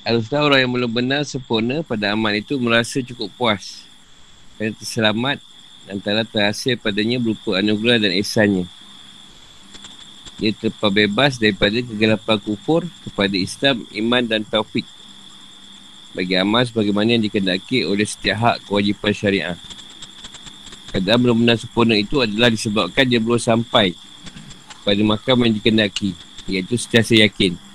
Haruslah orang yang belum benar sempurna pada amal itu merasa cukup puas. Kerana terselamat antara terhasil padanya berupa anugerah dan ihsannya. Ia terpabebas daripada kegelapan kufur kepada Islam, iman dan taufik. Bagi amal sebagaimana yang dikendaki oleh setiap hak kewajipan syariah. Keadaan belum benar sempurna itu adalah disebabkan dia belum sampai pada makam yang dikendaki. Iaitu setiasa yakin.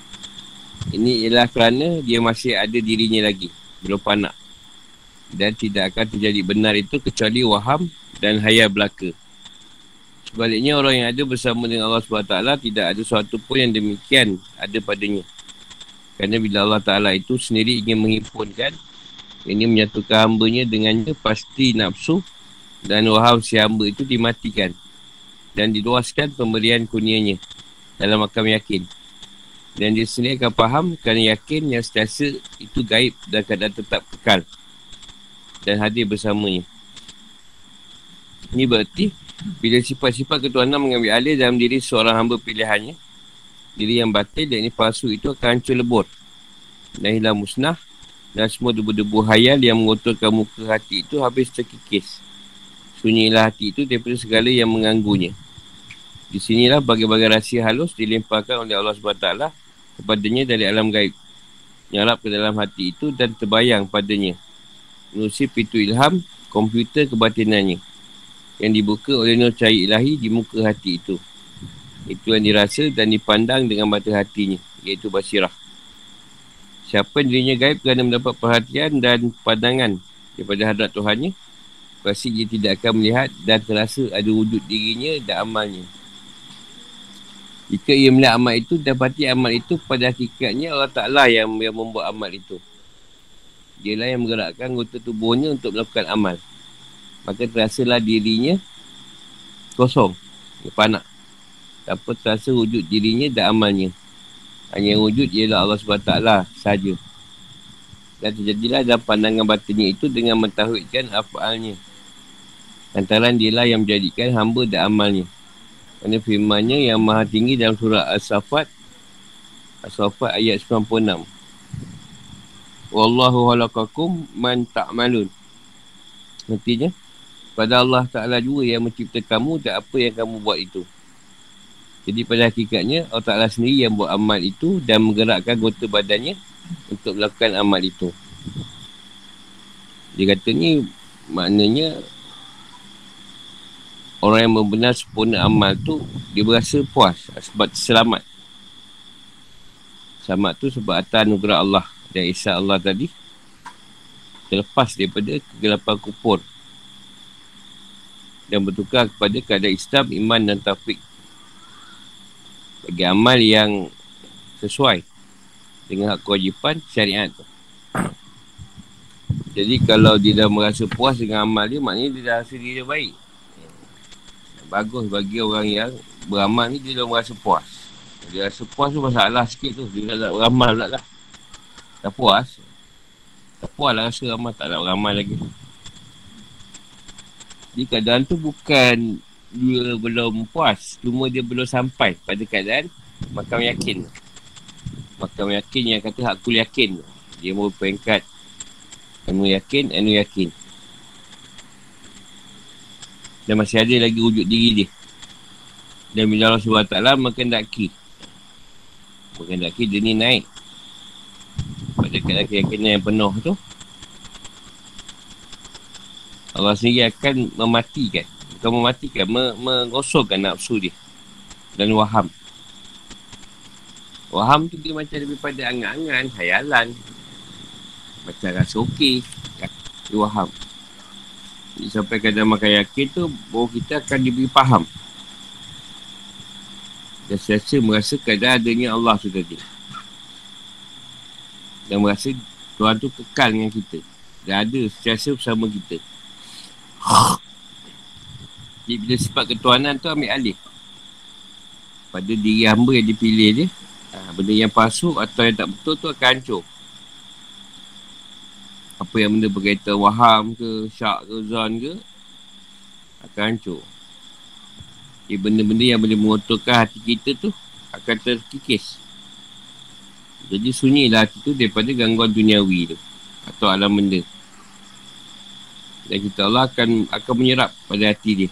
Ini ialah kerana dia masih ada dirinya lagi. Belum panak. Dan tidak akan terjadi benar itu kecuali waham dan hayal belaka. Sebaliknya orang yang ada bersama dengan Allah SWT tidak ada sesuatu pun yang demikian ada padanya. Kerana bila Allah Ta'ala itu sendiri ingin menghimpunkan, ini menyatukan hambanya dengannya pasti nafsu dan waham si hamba itu dimatikan dan diluaskan pemberian kunianya dalam makam yakin. Dan dia sendiri akan faham kerana yakin yang setiasa itu gaib dan keadaan tetap kekal. Dan hadir bersamanya. Ini berarti bila sifat-sifat ketuhanan mengambil alih dalam diri seorang hamba pilihannya, diri yang batil dan ini palsu itu akan hancur lebur. Dan hilang musnah dan semua debu-debu hayal yang mengotorkan muka hati itu habis terkikis. Sunyilah hati itu daripada segala yang mengganggunya. Di sinilah bagi-bagi rahsia halus dilimpahkan oleh Allah SWT kepadanya dari alam gaib. Nyalap ke dalam hati itu dan terbayang padanya. Menusi pintu ilham, komputer kebatinannya. Yang dibuka oleh nur cahaya ilahi di muka hati itu. Itu yang dirasa dan dipandang dengan mata hatinya. Iaitu basirah. Siapa dirinya gaib kerana mendapat perhatian dan pandangan daripada hadrat Tuhannya. Pasti dia tidak akan melihat dan terasa ada wujud dirinya dan amalnya. Jika ia melihat amal itu, dapati amal itu pada hakikatnya Allah Ta'ala yang, yang membuat amal itu. Dia lah yang menggerakkan anggota tubuhnya untuk melakukan amal. Maka terasalah dirinya kosong, panak. Tanpa terasa wujud dirinya dan amalnya. Hanya yang wujud ialah Allah SWT sahaja. Dan terjadilah dalam pandangan batinnya itu dengan mentahudkan afalnya. Lantaran dia lah yang menjadikan hamba dan amalnya. Kerana firmannya yang maha tinggi dalam surah As-Safat As-Safat ayat 96 Wallahu halakakum man ta'malun. Artinya Pada Allah Ta'ala juga yang mencipta kamu dan apa yang kamu buat itu. Jadi pada hakikatnya Allah Ta'ala sendiri yang buat amal itu Dan menggerakkan gota badannya Untuk melakukan amal itu. Dia kata ni Maknanya orang yang membenar sempurna amal tu dia berasa puas sebab selamat selamat tu sebab atas anugerah Allah dan Isa Allah tadi terlepas daripada kegelapan kupur dan bertukar kepada keadaan Islam, iman dan taufik. Bagi amal yang sesuai dengan hak kewajipan syariat tu. Jadi kalau dia dah merasa puas dengan amal dia, maknanya dia dah rasa diri dia baik bagus bagi orang yang beramal ni dia dah merasa puas. Dia rasa puas tu masalah sikit tu. Dia nak beramal pula lah. Tak puas. Tak puas lah rasa ramal. Tak nak beramal lagi. Jadi keadaan tu bukan dia belum puas. Cuma dia belum sampai pada keadaan makam yakin. Makam yakin yang kata hakul yakin. Dia mau peringkat anu yakin, anu yakin dan masih ada lagi wujud diri dia. Dan bila Allah SWT mengendaki mengendaki dia ni naik. Pada keyakinan yang penuh tu. Allah sendiri akan mematikan. Bukan mematikan mengosongkan nafsu dia. Dan waham. Waham tu dia macam lebih pada angan-angan hayalan macam rasa okey. Dia waham sampai kadang makan yakin tu bahawa kita akan diberi faham. Dan sentiasa merasa keadaan adanya Allah tu tadi. Dan merasa Tuhan tu kekal dengan kita. Dan ada sentiasa bersama kita. Jadi bila sifat ketuhanan tu ambil alih. Pada diri hamba yang dipilih dia ha, benda yang palsu atau yang tak betul tu akan hancur apa yang benda berkaitan waham ke, syak ke, zon ke akan hancur. Jadi benda-benda yang boleh mengotorkan hati kita tu akan terkikis. Jadi sunyilah hati tu daripada gangguan duniawi tu. Atau alam benda. Dan kita Allah akan akan menyerap pada hati dia.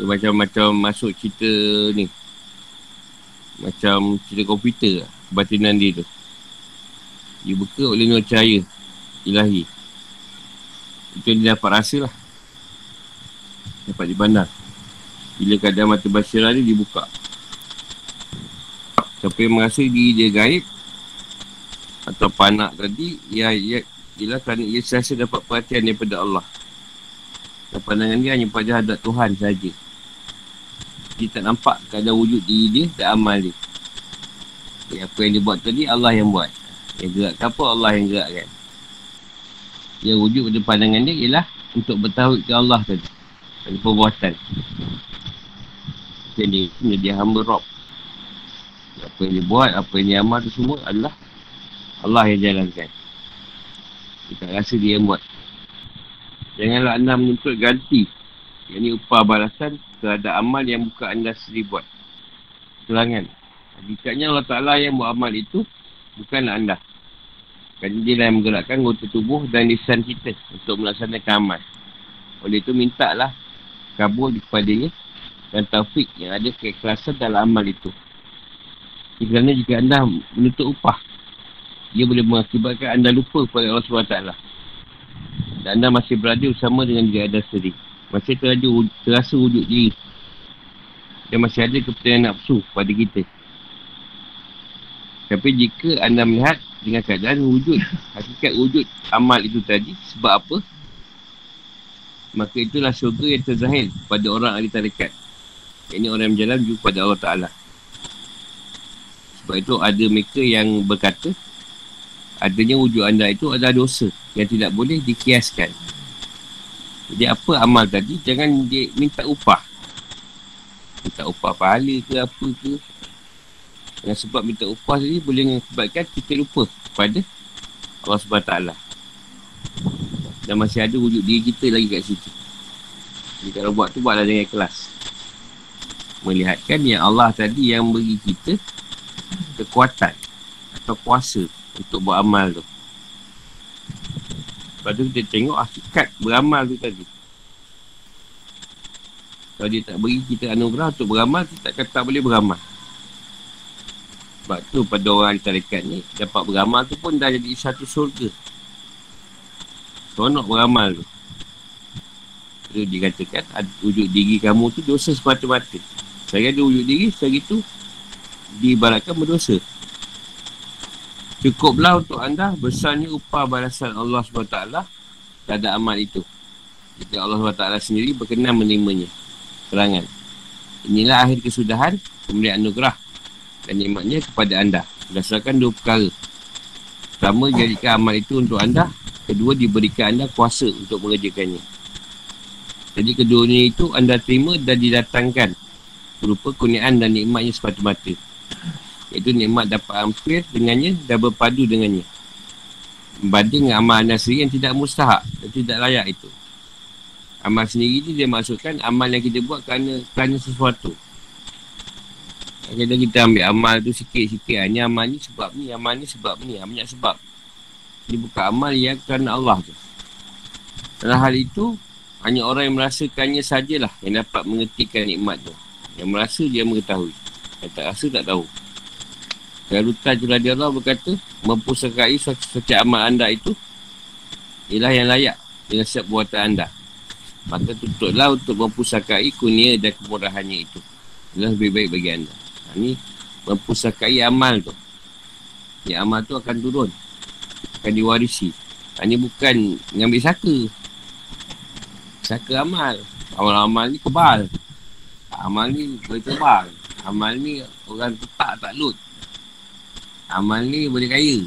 Dia macam-macam masuk cerita ni. Macam cerita komputer lah. Batinan dia tu. Dia buka oleh nur cahaya ilahi. Itu yang dia dapat rasa lah. Dapat dipandang. Bila keadaan mata basyirah ni dibuka. Siapa yang merasa diri dia gaib atau panak tadi, ya, ya, ialah kerana ia sesa dapat perhatian daripada Allah. Dan pandangan dia hanya pada hadap Tuhan saja. Dia tak nampak keadaan wujud diri dia dan amal dia. Ya, apa yang dia buat tadi, Allah yang buat. Yang gerak apa, Allah yang gerakkan. Yang wujud pada pandangan dia ialah untuk bertahu ke Allah tadi. Pada perbuatan. Jadi, menjadi hamba Rob. Apa yang dia buat, apa yang dia amal tu semua adalah Allah yang jalankan. Kita rasa dia yang buat. Janganlah anda menuntut ganti. Yang ini upah balasan terhadap amal yang bukan anda sendiri buat. Kelangan. Hakikatnya Allah Ta'ala yang buat amal itu bukanlah anda. Kerana dia lah yang menggerakkan anggota tubuh dan lisan kita untuk melaksanakan amal. Oleh itu minta lah kabul kepadanya dan taufik yang ada keikhlasan dalam amal itu. Kerana jika anda menuntut upah ia boleh mengakibatkan anda lupa kepada Allah SWT. Dan anda masih berada bersama dengan diri anda sendiri. Masih terasa wujud diri. Dan masih ada kepentingan nafsu pada kita. Tapi jika anda melihat dengan keadaan wujud, hakikat wujud amal itu tadi, sebab apa? Maka itulah syurga yang terzahir pada orang ahli tarikat. Ini orang yang berjalan juga pada Allah Ta'ala. Sebab itu ada mereka yang berkata, adanya wujud anda itu adalah dosa yang tidak boleh dikiaskan. Jadi apa amal tadi, jangan dia minta upah. Minta upah pahala ke apa ke. Dengan sebab minta upah tadi boleh mengakibatkan kita lupa kepada Allah SWT. Dan masih ada wujud diri kita lagi kat situ. Jadi kalau buat tu, buatlah dengan kelas. Melihatkan yang Allah tadi yang beri kita kekuatan atau kuasa untuk buat amal tu. Lepas tu kita tengok hakikat beramal tu tadi. Kalau dia tak beri kita anugerah untuk beramal, kita tak kata boleh beramal. Sebab tu pada orang tarikat ni, dapat beramal tu pun dah jadi satu surga. Seronok beramal tu. Itu dikatakan, wujud diri kamu tu dosa semata-mata. Saya ada wujud diri, setelah itu, diibaratkan berdosa. Cukuplah untuk anda besarnya upah balasan Allah SWT terhadap amal itu. Jika Allah SWT sendiri berkenan menerimanya. Terangan. Inilah akhir kesudahan pemberian anugerah dan nikmatnya kepada anda. Berdasarkan dua perkara. Pertama, jadikan amal itu untuk anda. Kedua, diberikan anda kuasa untuk mengerjakannya. Jadi keduanya itu anda terima dan didatangkan berupa kurniaan dan nikmatnya sepatu-mata. Iaitu nikmat dapat hampir dengannya dan berpadu dengannya. Berbanding dengan amal anda sendiri yang tidak mustahak dan tidak layak itu. Amal sendiri ni dia maksudkan amal yang kita buat kerana, kerana sesuatu. Kadang kita ambil amal tu sikit-sikit. Ni amal ni sebab ni, amal ni sebab ni. Banyak sebab. Ini bukan amal yang kerana Allah tu. Dalam hal itu, hanya orang yang merasakannya sajalah yang dapat mengertikan nikmat tu. Yang merasa dia mengetahui. Yang tak rasa tak tahu. Garutan Juradi Allah berkata, mempusakai setiap amal anda itu ialah yang layak dengan setiap buatan anda. Maka tutuplah untuk mempusakai kunia dan kemurahannya itu. Ialah lebih baik bagi anda. Ini ha, mempusakai amal tu. Yang amal tu akan turun. Akan diwarisi. Ini ha, bukan mengambil saka. Saka amal. Amal-amal ni kebal. Amal ni boleh tebal. Amal ni orang tetap tak lut. Amal ni boleh kaya.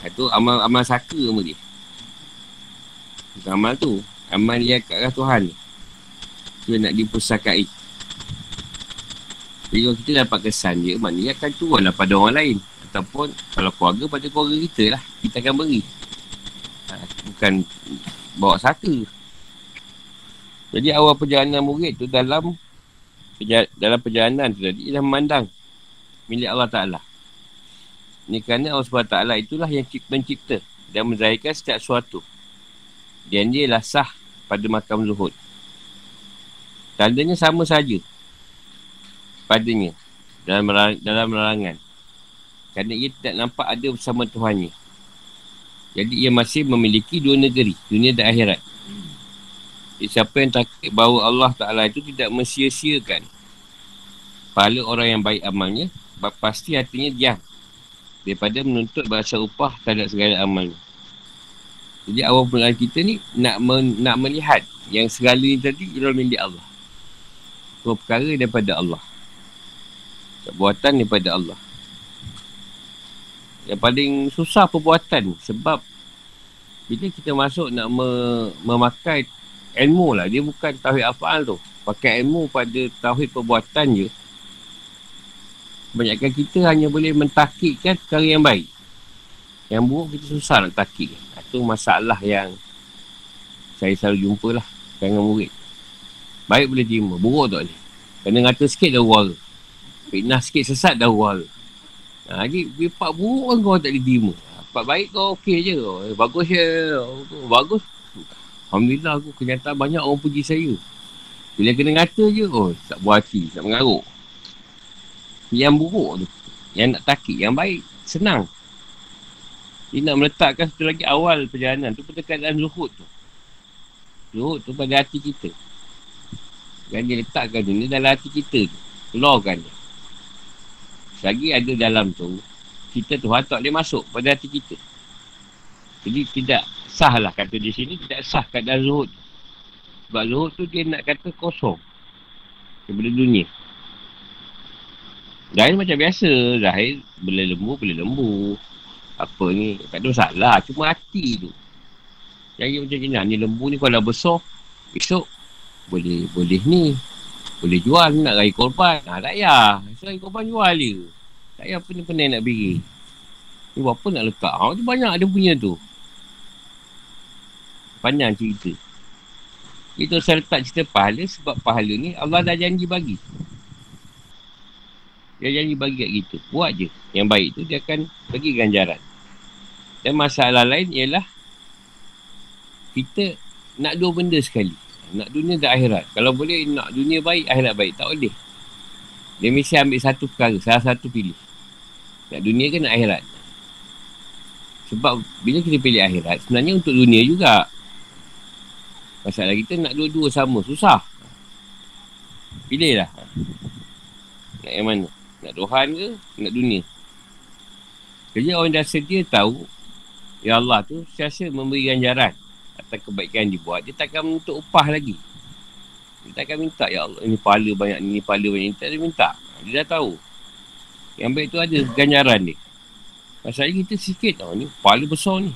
Ha. Itu amal amal saka nama dia. Bukan amal tu. Amal yang kat arah Tuhan. Tu nak dipusakai. Jadi kalau kita dapat kesan dia, maknanya akan turun lah pada orang lain. Ataupun kalau keluarga, pada keluarga kita lah. Kita akan beri. Ha, bukan bawa saka. Jadi awal perjalanan murid tu dalam dalam perjalanan tu tadi, dia memandang milik Allah Ta'ala. Ini kerana Allah SWT itulah yang mencipta dan menzahirkan setiap sesuatu. Dan dia adalah sah pada makam zuhud. Tandanya sama saja padanya dalam, dalam larangan. Kerana ia tidak nampak ada bersama Tuhannya. Jadi ia masih memiliki dua negeri, dunia dan akhirat. Siapa yang takut bahawa Allah Ta'ala itu tidak mensia-siakan pahala orang yang baik amalnya, pasti hatinya diam daripada menuntut bahasa upah terhadap segala amalnya. Jadi awal permulaan kita ni nak men, nak melihat yang segala ni tadi ialah milik Allah. Semua perkara daripada Allah. Perbuatan daripada Allah. Yang paling susah perbuatan sebab bila kita masuk nak me- memakai ilmu lah. Dia bukan tauhid afal tu. Pakai ilmu pada tauhid perbuatan je. Kebanyakan kita hanya boleh mentakikkan perkara yang baik. Yang buruk kita susah nak takik. Itu masalah yang saya selalu jumpa lah dengan murid. Baik boleh terima. Buruk tak boleh. Kena ngata sikit dah wara. Fitnah sikit sesat dah wara. Ha, jadi, part buruk kan kau tak boleh terima. Part baik kau okey je. Eh, bagus je. Bagus. Alhamdulillah aku kenyataan banyak orang puji saya. Bila kena ngata je, oh tak buat hati, tak mengaruk. Yang buruk tu. Yang nak takik, yang baik, senang. Dia nak meletakkan satu lagi awal perjalanan tu pendekatan zuhud tu. Zuhud tu pada hati kita. Dan dia letakkan ni dalam hati kita tu. Keluarkan dia. Lagi ada dalam tu, kita tu tak boleh masuk pada hati kita. Jadi tidak sah lah kata di sini, tidak sah keadaan zuhud. Sebab zuhud tu dia nak kata kosong. Daripada dunia. Zahir macam biasa. Zahir boleh lembu, boleh lembu. Apa ni. Tak ada masalah. Cuma hati tu. Yang macam ni. Ni lembu ni kalau besar. Esok. Boleh boleh ni. Boleh jual nak raya korban. Ha, tak payah. So, raya korban jual je. Tak payah pening-pening nak beri. Ni berapa nak letak? Ha, tu banyak ada punya tu. Panjang cerita. Itu saya letak cerita pahala sebab pahala ni Allah dah janji bagi. Dia janji bagi kat kita. Buat je. Yang baik tu dia akan bagi ganjaran. Dan masalah lain ialah kita nak dua benda sekali. Nak dunia dan akhirat. Kalau boleh nak dunia baik, akhirat baik. Tak boleh. Dia mesti ambil satu perkara. Salah satu pilih. Nak dunia ke nak akhirat. Sebab bila kita pilih akhirat, sebenarnya untuk dunia juga. Masalah kita nak dua-dua sama. Susah. Pilihlah. Nak yang mana? Nak Tuhan ke? Nak dunia? Jadi orang dah sedia tahu Ya Allah tu siasa memberi ganjaran atas kebaikan yang dibuat, dia takkan menuntut upah lagi. Dia takkan minta, Ya Allah, ini pahala banyak ni, ini pahala banyak ni. Tak ada minta. Dia dah tahu. Yang baik tu ada ganjaran dia. Masalahnya kita sikit tau ni, pahala besar ni.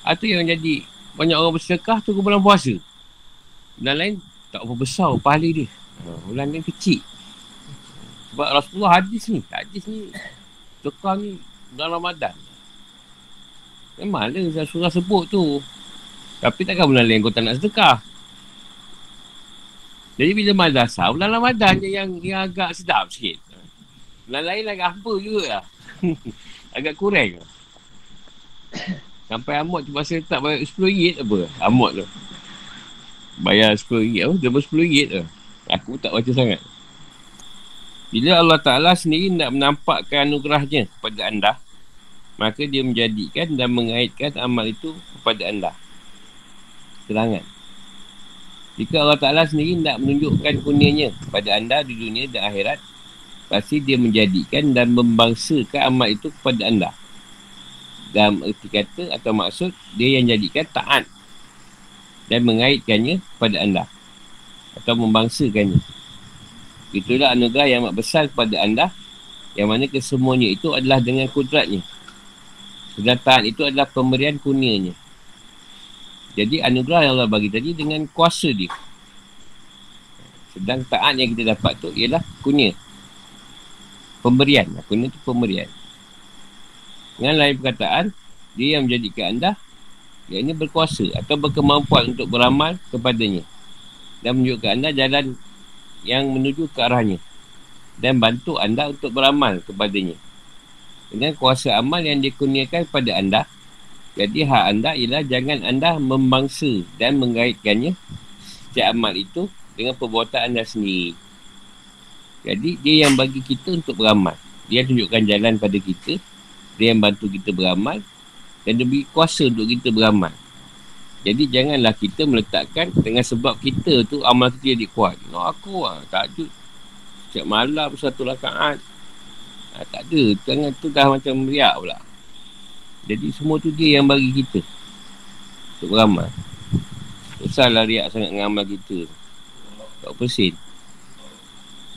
Itu yang jadi banyak orang bersedekah tu bulan puasa. Dan lain, tak apa besar pahala dia. Ha, bulan ni kecil. Sebab Rasulullah hadis ni. Hadis ni, sedekah ni dalam Ramadan. Memang lah Rasulullah sebut tu. Tapi takkan bulan lain kau tak nak sedekah. Jadi bila madrasah, bulan Ramadan je yang, yang agak sedap sikit. Bulan lain agak apa juga lah. agak kurang. Sampai amot tu masa tak bayar RM10 apa. Amot tu. Bayar RM10 apa? Dia RM10 tu. Aku tak baca sangat. Bila Allah Ta'ala sendiri nak menampakkan anugerahnya kepada anda, maka dia menjadikan dan mengaitkan amal itu kepada anda keterangan. Jika Allah Ta'ala sendiri nak menunjukkan kurnianya pada anda di dunia dan akhirat, pasti dia menjadikan dan membangsakan amal itu kepada anda. Dalam erti kata atau maksud, dia yang jadikan taat dan mengaitkannya kepada anda. Atau membangsakannya. Itulah anugerah yang amat besar kepada anda, yang mana kesemuanya itu adalah dengan kudratnya. Sedang itu adalah pemberian kurnianya. Jadi anugerah yang Allah bagi tadi dengan kuasa dia. Sedang taat yang kita dapat tu ialah kunia. Pemberian. Kunia tu pemberian. Dengan lain perkataan, dia yang menjadikan anda yang ini berkuasa atau berkemampuan untuk beramal kepadanya dan menunjukkan anda jalan yang menuju ke arahnya dan bantu anda untuk beramal kepadanya. Dengan kuasa amal yang dikurniakan kepada anda, jadi hak anda ialah jangan anda membangsa dan mengaitkannya setiap amal itu dengan perbuatan anda sendiri. Jadi dia yang bagi kita untuk beramal. Dia tunjukkan jalan pada kita. Dia yang bantu kita beramal. Dan dia beri kuasa untuk kita beramal. Jadi janganlah kita meletakkan dengan sebab kita tu amal kita jadi kuat. No, aku lah, takjud. Setiap malam satu rakaat. Ha, tak ada. Jangan tu dah macam meriak pula. Jadi semua tu dia yang bagi kita. Untuk beramal. Susahlah riak sangat dengan amal kita. Tak persin.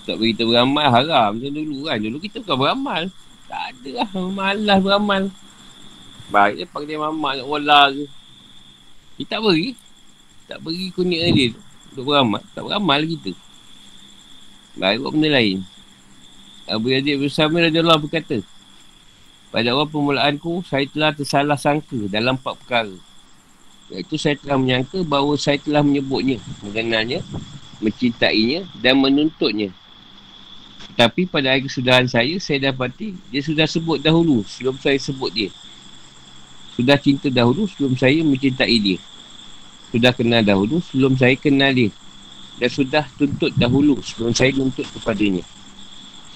Tak beri kita beramal haram macam dulu kan. Dulu kita bukan beramal. Tak ada lah. Malas beramal. Baik dia pakai dia mamak nak wala ke. Kita tak beri. Tak beri kunyit dia untuk beramal. Tak beramal kita. Baik buat benda lain. Abu Yazid bersama Raja Allah berkata. Pada awal permulaanku, saya telah tersalah sangka dalam empat perkara. Iaitu saya telah menyangka bahawa saya telah menyebutnya, mengenalnya, mencintainya dan menuntutnya tapi pada hari kesudahan saya, saya dapati dia sudah sebut dahulu sebelum saya sebut dia. Sudah cinta dahulu sebelum saya mencintai dia. Sudah kenal dahulu sebelum saya kenal dia. Dan sudah tuntut dahulu sebelum saya tuntut kepadanya.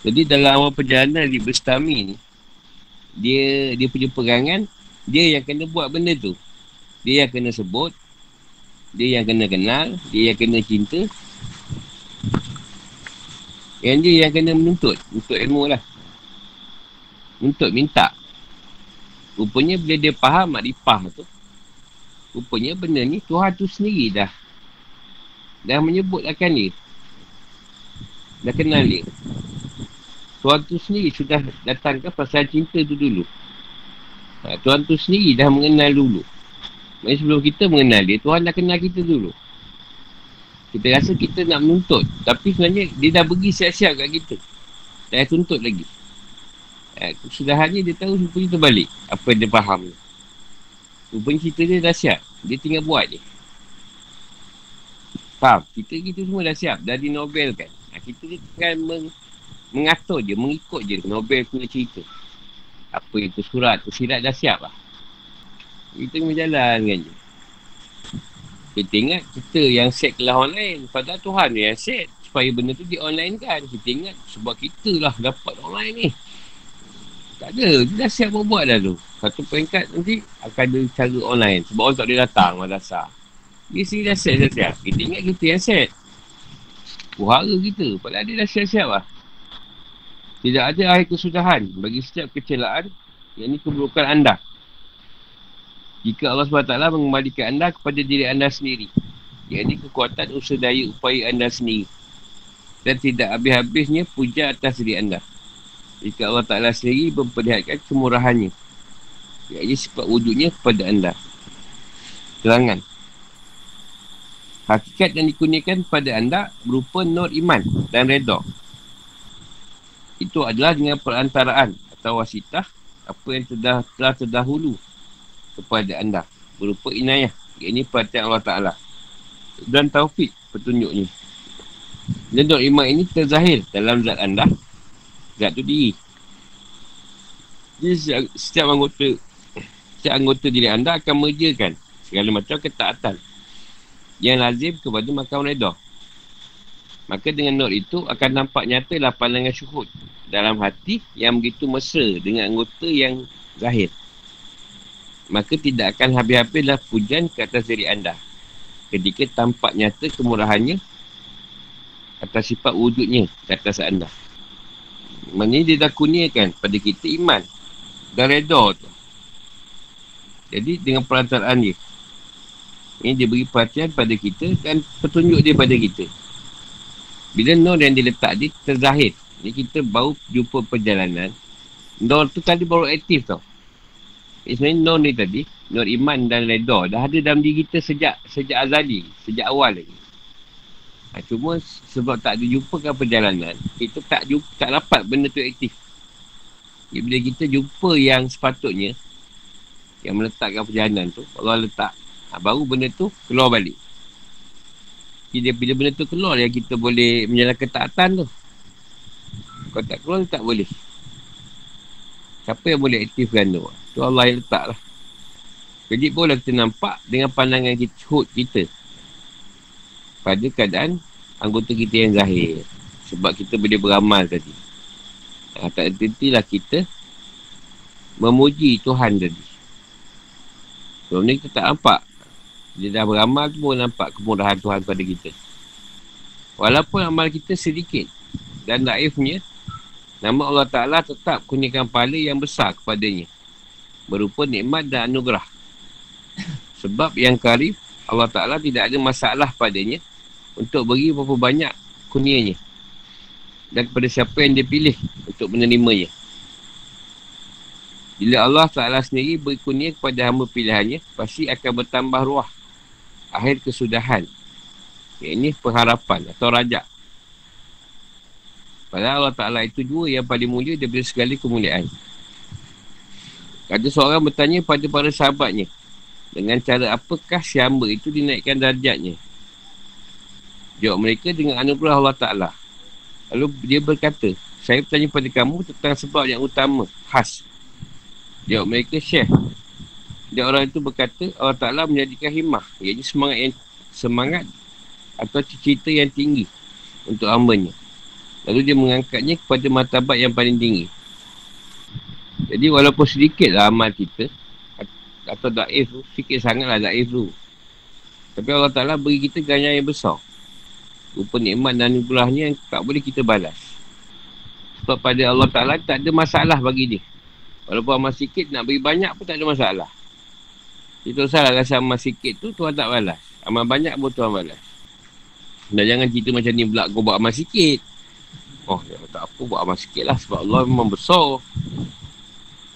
Jadi dalam awal perjalanan di Bestami ni, dia dia punya pegangan, dia yang kena buat benda tu. Dia yang kena sebut, dia yang kena kenal, dia yang kena cinta, yang dia yang kena menuntut Untuk ilmu lah. Untuk minta. Rupanya bila dia faham makrifah tu. Rupanya benda ni Tuhan tu sendiri dah. Dah menyebut akan dia. Dah kenal dia Tuhan tu sendiri sudah datangkan pasal cinta tu dulu ha, Tuhan tu sendiri dah mengenal dulu Maksudnya sebelum kita mengenal dia Tuhan dah kenal kita dulu kita rasa kita nak menuntut. Tapi sebenarnya dia dah pergi siap-siap kat kita. Dah tuntut lagi. Eh, kesudahannya dia tahu rupanya terbalik. Apa yang dia faham. Rupanya cerita dia dah siap. Dia tinggal buat je. Faham? Kita kita semua dah siap. Dah di novel kan. Kita kan meng, mengatur je. Mengikut je novel punya cerita. Apa itu surat. Sirat dah siap lah. Kita berjalan kan je. Kita ingat kita yang set kelas online. Padahal Tuhan yang set. Supaya benda tu di online kan. Kita ingat sebab kita lah dapat online ni. Tak ada. Dia dah siap buat dah tu. Satu peringkat nanti akan ada cara online. Sebab orang tak boleh datang madrasah. Dia sendiri dah set dah siap. Kita ingat kita yang set. Puhara kita. Padahal dia dah siap-siap lah. Tidak ada akhir kesudahan bagi setiap kecelaan yang ini keburukan anda jika Allah SWT mengembalikan anda kepada diri anda sendiri. Yang ini kekuatan usaha daya upaya anda sendiri. Dan tidak habis-habisnya puja atas diri anda. Jika Allah Ta'ala sendiri memperlihatkan kemurahannya. Yang ini sifat wujudnya kepada anda. Terangan. Hakikat yang dikurniakan kepada anda berupa nur iman dan redha. Itu adalah dengan perantaraan atau wasitah apa yang telah, telah terdahulu kepada anda. Berupa inayah ini perhatian Allah Ta'ala dan taufik petunjuknya. Dan doa iman ini terzahir dalam zat anda zat tu diri. Jadi setiap anggota setiap anggota diri anda akan mengerjakan segala macam ketaatan yang lazim kepada makam reda maka dengan nur itu akan nampak nyata lah pandangan syuhud dalam hati yang begitu mesra dengan anggota yang zahir maka tidak akan habis-habislah pujian ke atas diri anda ketika tampak nyata kemurahannya atas sifat wujudnya ke atas anda Maksudnya dia dah kurniakan pada kita iman dan reda tu. Jadi dengan perantaraan dia. Ini dia beri perhatian pada kita dan petunjuk dia pada kita. Bila nur yang diletak dia terzahir. Ini kita baru jumpa perjalanan. Nur tu tadi baru aktif tau. Eh, sebenarnya non ni tadi, non iman dan reda dah ada dalam diri kita sejak sejak azali, sejak awal lagi. Ha, cuma sebab tak ada jumpa kan perjalanan, kita tak jumpa, tak dapat benda tu aktif. Jadi bila kita jumpa yang sepatutnya, yang meletakkan perjalanan tu, Allah letak, ha, baru benda tu keluar balik. Jadi bila benda tu keluar, yang kita boleh menjalankan ketaatan tu. Kalau tak keluar, tak boleh. Siapa yang boleh aktifkan tu? Tu Allah yang letak lah. Jadi boleh kita nampak dengan pandangan kita, hud kita. Pada keadaan anggota kita yang zahir. Sebab kita boleh beramal tadi. Ha, tak hentilah kita memuji Tuhan tadi. Sebelum ni kita tak nampak. Dia dah beramal tu pun nampak kemurahan Tuhan pada kita. Walaupun amal kita sedikit dan naifnya, nama Allah Ta'ala tetap kurniakan pahala yang besar kepadanya. Berupa nikmat dan anugerah. Sebab yang karif, Allah Ta'ala tidak ada masalah padanya untuk beri berapa banyak kurnianya. Dan kepada siapa yang dia pilih untuk menerimanya. Bila Allah Ta'ala sendiri beri kurnia kepada hamba pilihannya, pasti akan bertambah ruah. Akhir kesudahan ini pengharapan atau rajak. Padahal Allah Ta'ala itu dua yang paling mulia daripada segala kemuliaan. Ada seorang bertanya pada para sahabatnya. Dengan cara apakah si hamba itu dinaikkan darjatnya? Jawab mereka dengan anugerah Allah Ta'ala. Lalu dia berkata, saya bertanya pada kamu tentang sebab yang utama, khas. Jawab mereka, Syekh. Dia orang itu berkata, Allah Ta'ala menjadikan himah. Iaitu semangat yang semangat atau cita yang tinggi untuk hambanya. Lalu dia mengangkatnya kepada martabat yang paling tinggi. Jadi walaupun sedikit lah amal kita atau daif tu, sikit sangat lah daif tu. Tapi Allah Ta'ala beri kita ganyan yang besar. Rupa nikmat dan nugrahnya yang tak boleh kita balas. Sebab pada Allah Ta'ala tak ada masalah bagi dia. Walaupun amal sikit nak beri banyak pun tak ada masalah. Itu salah rasa amal sikit tu Tuhan tak balas. Amal banyak pun Tuhan balas. Dan jangan cerita macam ni pula kau buat amal sikit. Oh, ya, tak apa buat amal sikit lah. Sebab Allah memang besar.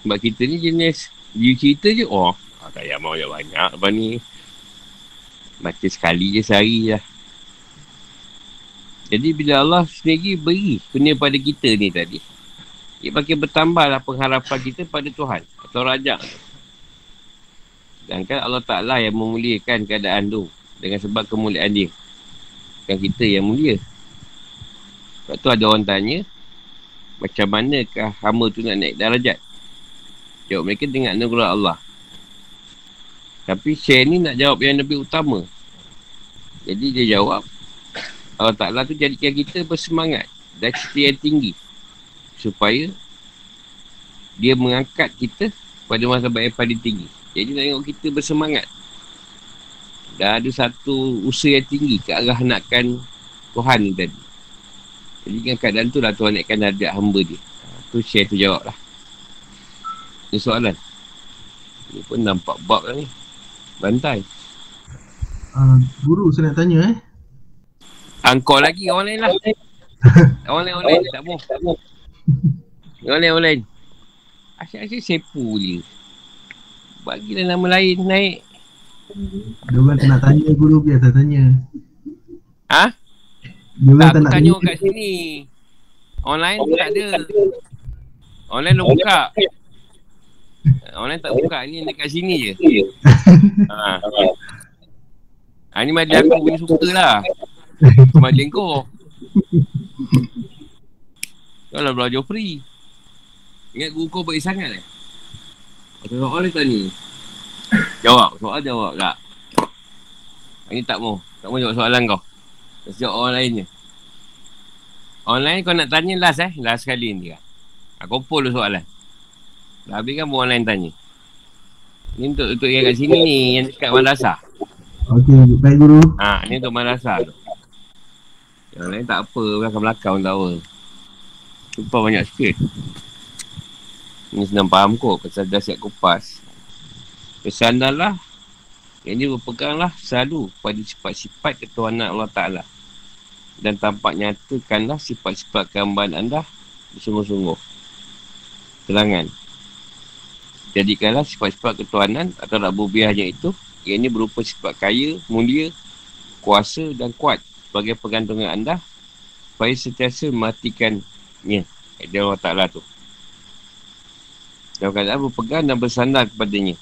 Sebab kita ni jenis dia cerita je. Oh, ah, tak payah mau banyak apa ni. Baca sekali je sehari lah. Jadi bila Allah sendiri beri punya pada kita ni tadi. Dia makin bertambah lah pengharapan kita pada Tuhan. Atau Raja. Sedangkan Allah Ta'ala yang memuliakan keadaan tu. Dengan sebab kemuliaan dia. Bukan kita yang mulia. Sebab tu ada orang tanya, macam manakah hamba tu nak naik darajat? Jawab mereka dengan anugerah Allah. Tapi share ni nak jawab yang lebih utama. Jadi dia jawab, Allah Ta'ala tu jadikan kita bersemangat dan yang tinggi. Supaya dia mengangkat kita pada masa yang paling tinggi. Jadi nak tengok kita bersemangat. Dan ada satu usaha yang tinggi ke arah nakkan Tuhan ni tadi. Jadi dengan keadaan tu lah Tuhan naikkan darjat hamba dia. Ha, tu share tu jawab lah. Ini soalan. Ini pun nampak bab lah ni. Bantai. Uh, guru saya nak tanya eh. Angkor lagi orang lain lah. orang lain, orang lain. Tak mau. Orang lain, orang lain. Asyik-asyik sepu je. Bagilah nama lain naik. Dia orang tak nak tanya guru biar saya tanya. Ha? Dia orang Tak, tak, nak tanya kat sini. Online tak ada. Online dah buka. Online tak buka. Ni dekat sini je. Ha. Ha, ni majlis aku punya suka lah. Majlis kau. Kau lah belajar free. Ingat guru kau baik sangat eh? Ada soal ni tanya. Jawab. Soal jawab tak? Ini tak mau. Tak mau jawab soalan kau. Kasi jawab orang lain je. Online kau nak tanya last eh. Last sekali ni kan. Aku kumpul soalan. Dah habis kan orang lain tanya. Ni untuk, untuk yang kat sini ni. Yang dekat madrasah. Okey, baik guru. Ha, ni untuk madrasah tu. Yang lain tak apa. Belakang-belakang tak apa. Sumpah banyak sikit. Ni senang faham kot. Pasal dah siap kupas. Bersandarlah. Yang ni berpeganglah selalu pada sifat-sifat ketuhanan Allah Ta'ala. Dan tampak nyatakanlah sifat-sifat kehambaan anda bersungguh-sungguh. Terangan. Jadikanlah sifat-sifat ketuhanan atau rabubiahnya itu yang ini berupa sifat kaya, mulia, kuasa dan kuat sebagai pergantungan anda supaya sentiasa mematikannya. Dia Allah Ta'ala tu. Dalam keadaan berpegang dan bersandar kepadanya.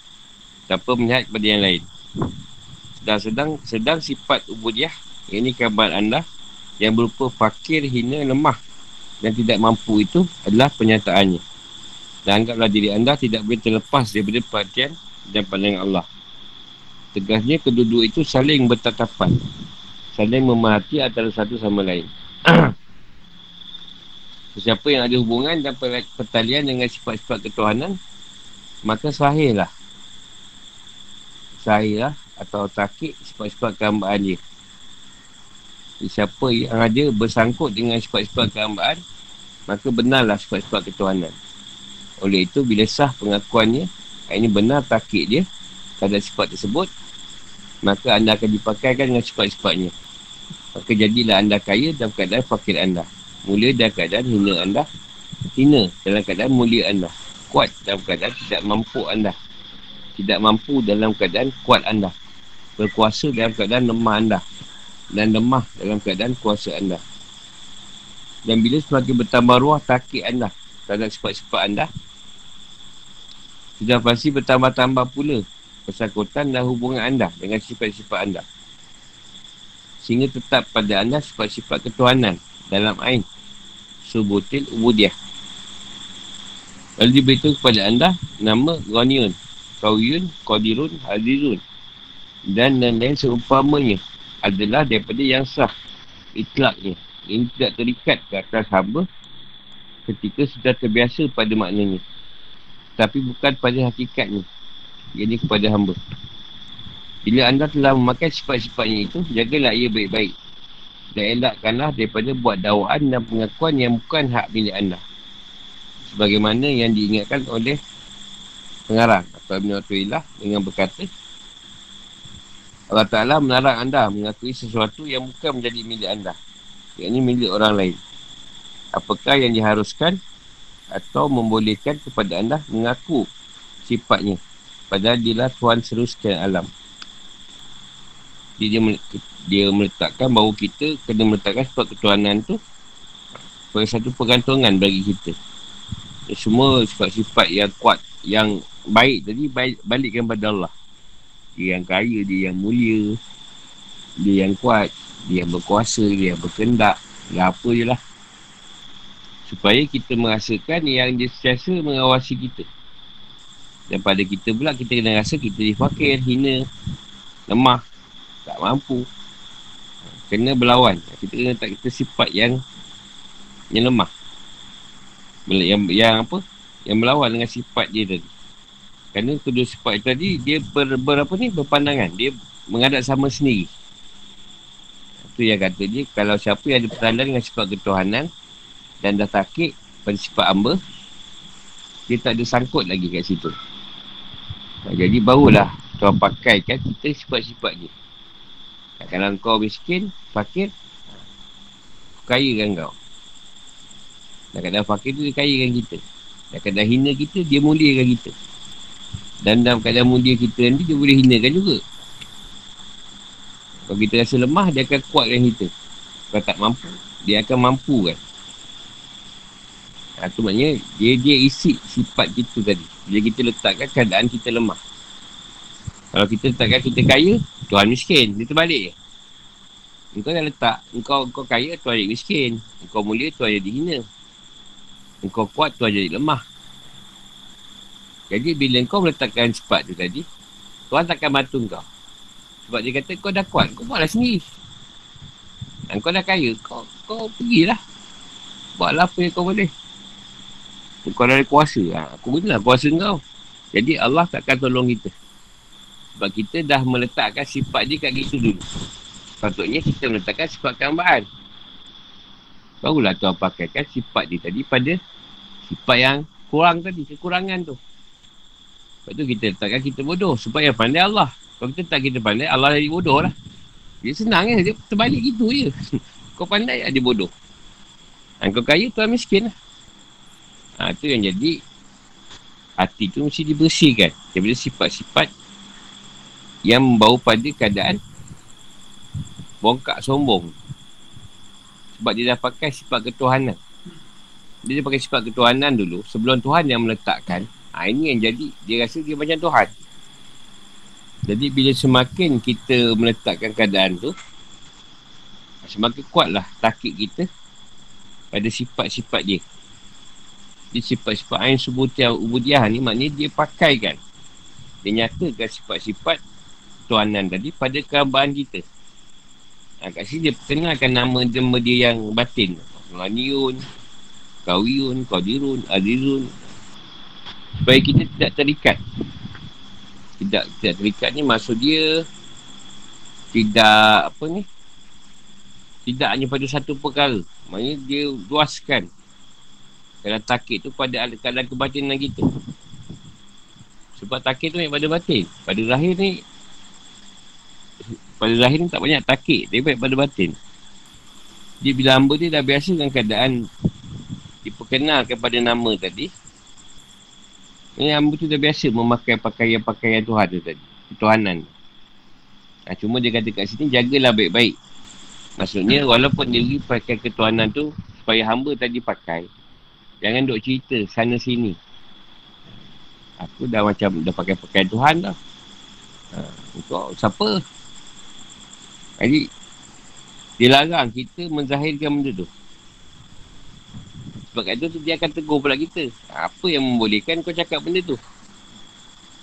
Tanpa melihat kepada yang lain. Dan sedang sedang sifat ubudiah, ini kabar anda yang berupa fakir, hina, lemah dan tidak mampu itu adalah penyataannya. Dan anggaplah diri anda tidak boleh terlepas daripada perhatian dan pandangan Allah. Tegasnya kedua-dua itu saling bertatapan. Saling memerhati antara satu sama lain. Siapa yang ada hubungan dan pertalian dengan sifat-sifat ketuhanan, maka sahihlah. Sahihlah atau takik sifat-sifat kehambaan dia. Siapa yang ada bersangkut dengan sifat-sifat kehambaan, maka benarlah sifat-sifat ketuhanan. Oleh itu, bila sah pengakuannya, ini benar takik dia terhadap sifat tersebut, maka anda akan dipakaikan dengan sifat-sifatnya. Maka jadilah anda kaya dalam keadaan fakir anda. Mulia dalam keadaan hina anda. Hina dalam keadaan mulia anda. Kuat dalam keadaan tidak mampu anda. Tidak mampu dalam keadaan kuat anda. Berkuasa dalam keadaan lemah anda. Dan lemah dalam keadaan kuasa anda. Dan bila semakin bertambah ruah takik anda terhadap sifat-sifat anda, sudah pasti bertambah-tambah pula persangkutan dan hubungan anda dengan sifat-sifat anda. Sehingga tetap pada anda sifat-sifat ketuhanan dalam ain. Subutil ubudiah. Lalu diberitahu kepada anda nama Ghaniyun, Kawiyun, Qadirun, Hadizun dan lain-lain seumpamanya adalah daripada yang sah itlaknya. Ini tidak terikat ke atas hamba ketika sudah terbiasa pada maknanya. Tapi bukan pada hakikatnya. Jadi kepada hamba. Bila anda telah memakai sifat-sifatnya itu Jagalah ia baik-baik Dan elakkanlah daripada buat dakwaan dan pengakuan yang bukan hak milik anda. Sebagaimana yang diingatkan oleh pengarang atau Ibn Atulillah dengan berkata Allah Ta'ala melarang anda mengakui sesuatu yang bukan menjadi milik anda ini milik orang lain. Apakah yang diharuskan atau membolehkan kepada anda mengaku sifatnya padahal dia lah Tuhan seluruh sekian alam dia, dia meletakkan bahawa kita kena meletakkan sifat ketuhanan tu sebagai satu pergantungan bagi kita. Semua sifat-sifat yang kuat yang baik tadi balikkan pada Allah. Dia yang kaya, dia yang mulia dia yang kuat dia yang berkuasa, dia yang berkendak dia apa je lah. Supaya kita merasakan yang dia sentiasa mengawasi kita. Dan pada kita pula kita kena rasa kita difakir, hina lemah tak mampu. Kena berlawan. Kita kena tak kita sifat yang yang lemah yang, yang apa? Yang melawan dengan sifat dia tadi. Kerana kedua sifat tadi dia ber, ber apa ni? Berpandangan. Dia menghadap sama sendiri. Itu yang kata dia kalau siapa yang ada pertandaan dengan sifat ketuhanan dan dah takik pada sifat hamba dia tak ada sangkut lagi kat situ. Jadi barulah Tuhan pakaikan kita sifat-sifat dia kalau kau miskin fakir kaya kan kau. Dan kadang fakir tu dia kaya kan kita. Dan kadang hina kita dia muliakan kita. Dan dalam keadaan mulia kita nanti dia boleh hinakan juga. Kalau kita rasa lemah dia akan kuatkan kita. Kalau tak mampu dia akan mampu kan. Ha, tu maknanya dia dia isi sifat kita tadi. Bila kita letakkan keadaan kita lemah. Kalau kita letakkan kita kaya, Tuhan miskin. Dia terbalik. Engkau dah letak, engkau, engkau kaya, Tuhan jadi miskin. Engkau mulia, Tuhan jadi hina. Engkau kuat, Tuhan jadi lemah. Jadi bila engkau meletakkan sifat tu tadi, Tuhan takkan bantu kau. Sebab dia kata, kau dah kuat, kau buatlah sendiri. Engkau dah kaya, kau, kau pergilah. Buatlah apa yang kau boleh. Kau ada kuasa. Ha, aku gunalah kuasa kau. Jadi Allah takkan tolong kita. Sebab kita dah meletakkan sifat dia kat kita dulu. Patutnya kita meletakkan sifat kehambaan. Barulah tuan pakaikan sifat dia tadi pada sifat yang kurang tadi. Kekurangan tu. Lepas tu kita letakkan kita bodoh. Sebab yang pandai Allah. Kalau kita tak kita pandai, Allah jadi bodoh lah. Dia senang kan. Dia terbalik gitu je. kau pandai, dia bodoh. Dan kau kaya, tuan miskin lah. Ha, itu yang jadi hati tu mesti dibersihkan daripada sifat-sifat yang membawa pada keadaan bongkak sombong. Sebab dia dah pakai sifat ketuhanan. Dia dah pakai sifat ketuhanan dulu sebelum Tuhan yang meletakkan. Ha, ini yang jadi dia rasa dia macam Tuhan. Jadi bila semakin kita meletakkan keadaan tu semakin kuatlah takik kita pada sifat-sifat dia. Dia sifat-sifat ain subudiah ubudiah ni maknanya dia pakaikan. Dia nyatakan sifat-sifat tuanan tadi pada keambaan kita. Ha, kat sini dia perkenalkan nama-nama dia yang batin. Nganyun, Kawiyun, Qadirun, Azizun. Supaya kita tidak terikat. Tidak, tidak terikat ni maksud dia tidak apa ni tidak hanya pada satu perkara maknanya dia luaskan kalau takik tu pada keadaan kebatinan kita sebab takik tu banyak pada batin pada lahir ni pada lahir ni tak banyak takik dia banyak pada batin dia bila hamba dia dah biasa dengan keadaan diperkenalkan pada nama tadi ini hamba tu dah biasa memakai pakaian-pakaian Tuhan tu tadi Tuhanan Ha, cuma dia kata kat sini, jagalah baik-baik. Maksudnya, walaupun dia pakai ketuanan tu, supaya hamba tadi pakai, jangan duk cerita sana-sini. Aku dah macam, dah pakai pakaian Tuhan dah. Ha, kau siapa? Jadi, dia larang kita menzahirkan benda tu. Sebab kat tu, dia akan tegur pula kita. Apa yang membolehkan kau cakap benda tu?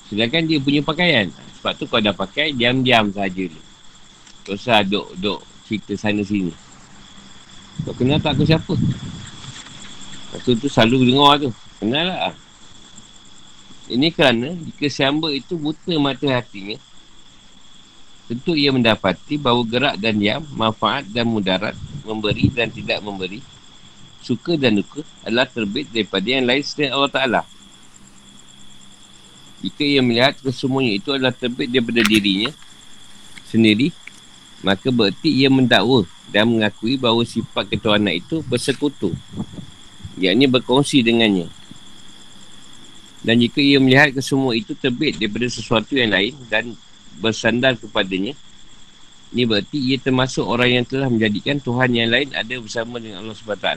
Sedangkan dia punya pakaian. Sebab tu kau dah pakai, diam-diam saja ni. Tak usah duk, duk cerita sana sini. Kau kenal tak aku siapa? Lepas tu selalu dengar tu. Kenal lah. Ini kerana jika siamba itu buta mata hatinya, tentu ia mendapati bahawa gerak dan diam, manfaat dan mudarat, memberi dan tidak memberi, suka dan duka adalah terbit daripada yang lain selain Allah Ta'ala. Jika ia melihat kesemuanya itu adalah terbit daripada dirinya sendiri, maka berarti ia mendakwa dan mengakui bahawa sifat ketuanan itu bersekutu. Ia ini berkongsi dengannya. Dan jika ia melihat kesemua itu terbit daripada sesuatu yang lain dan bersandar kepadanya, ini berarti ia termasuk orang yang telah menjadikan Tuhan yang lain ada bersama dengan Allah SWT.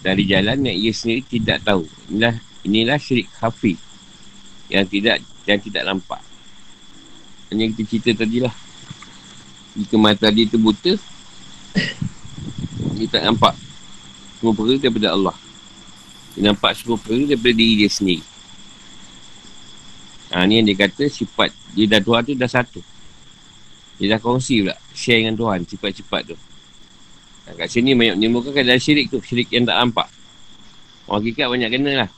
Dari jalan yang ia sendiri tidak tahu. Inilah, inilah syirik hafiz yang tidak yang tidak nampak. Hanya kita cerita tadi lah. Jika mata dia tu buta, dia tak nampak semua perkara daripada Allah. Dia nampak semua perkara daripada diri dia sendiri. Ha, ni yang dia kata sifat dia dah Tuhan tu dah satu. Dia dah kongsi pula share dengan Tuhan sifat-sifat tu. Ha, kat sini banyak menimbulkan keadaan syirik tu. Syirik yang tak nampak. Orang hakikat banyak kena lah.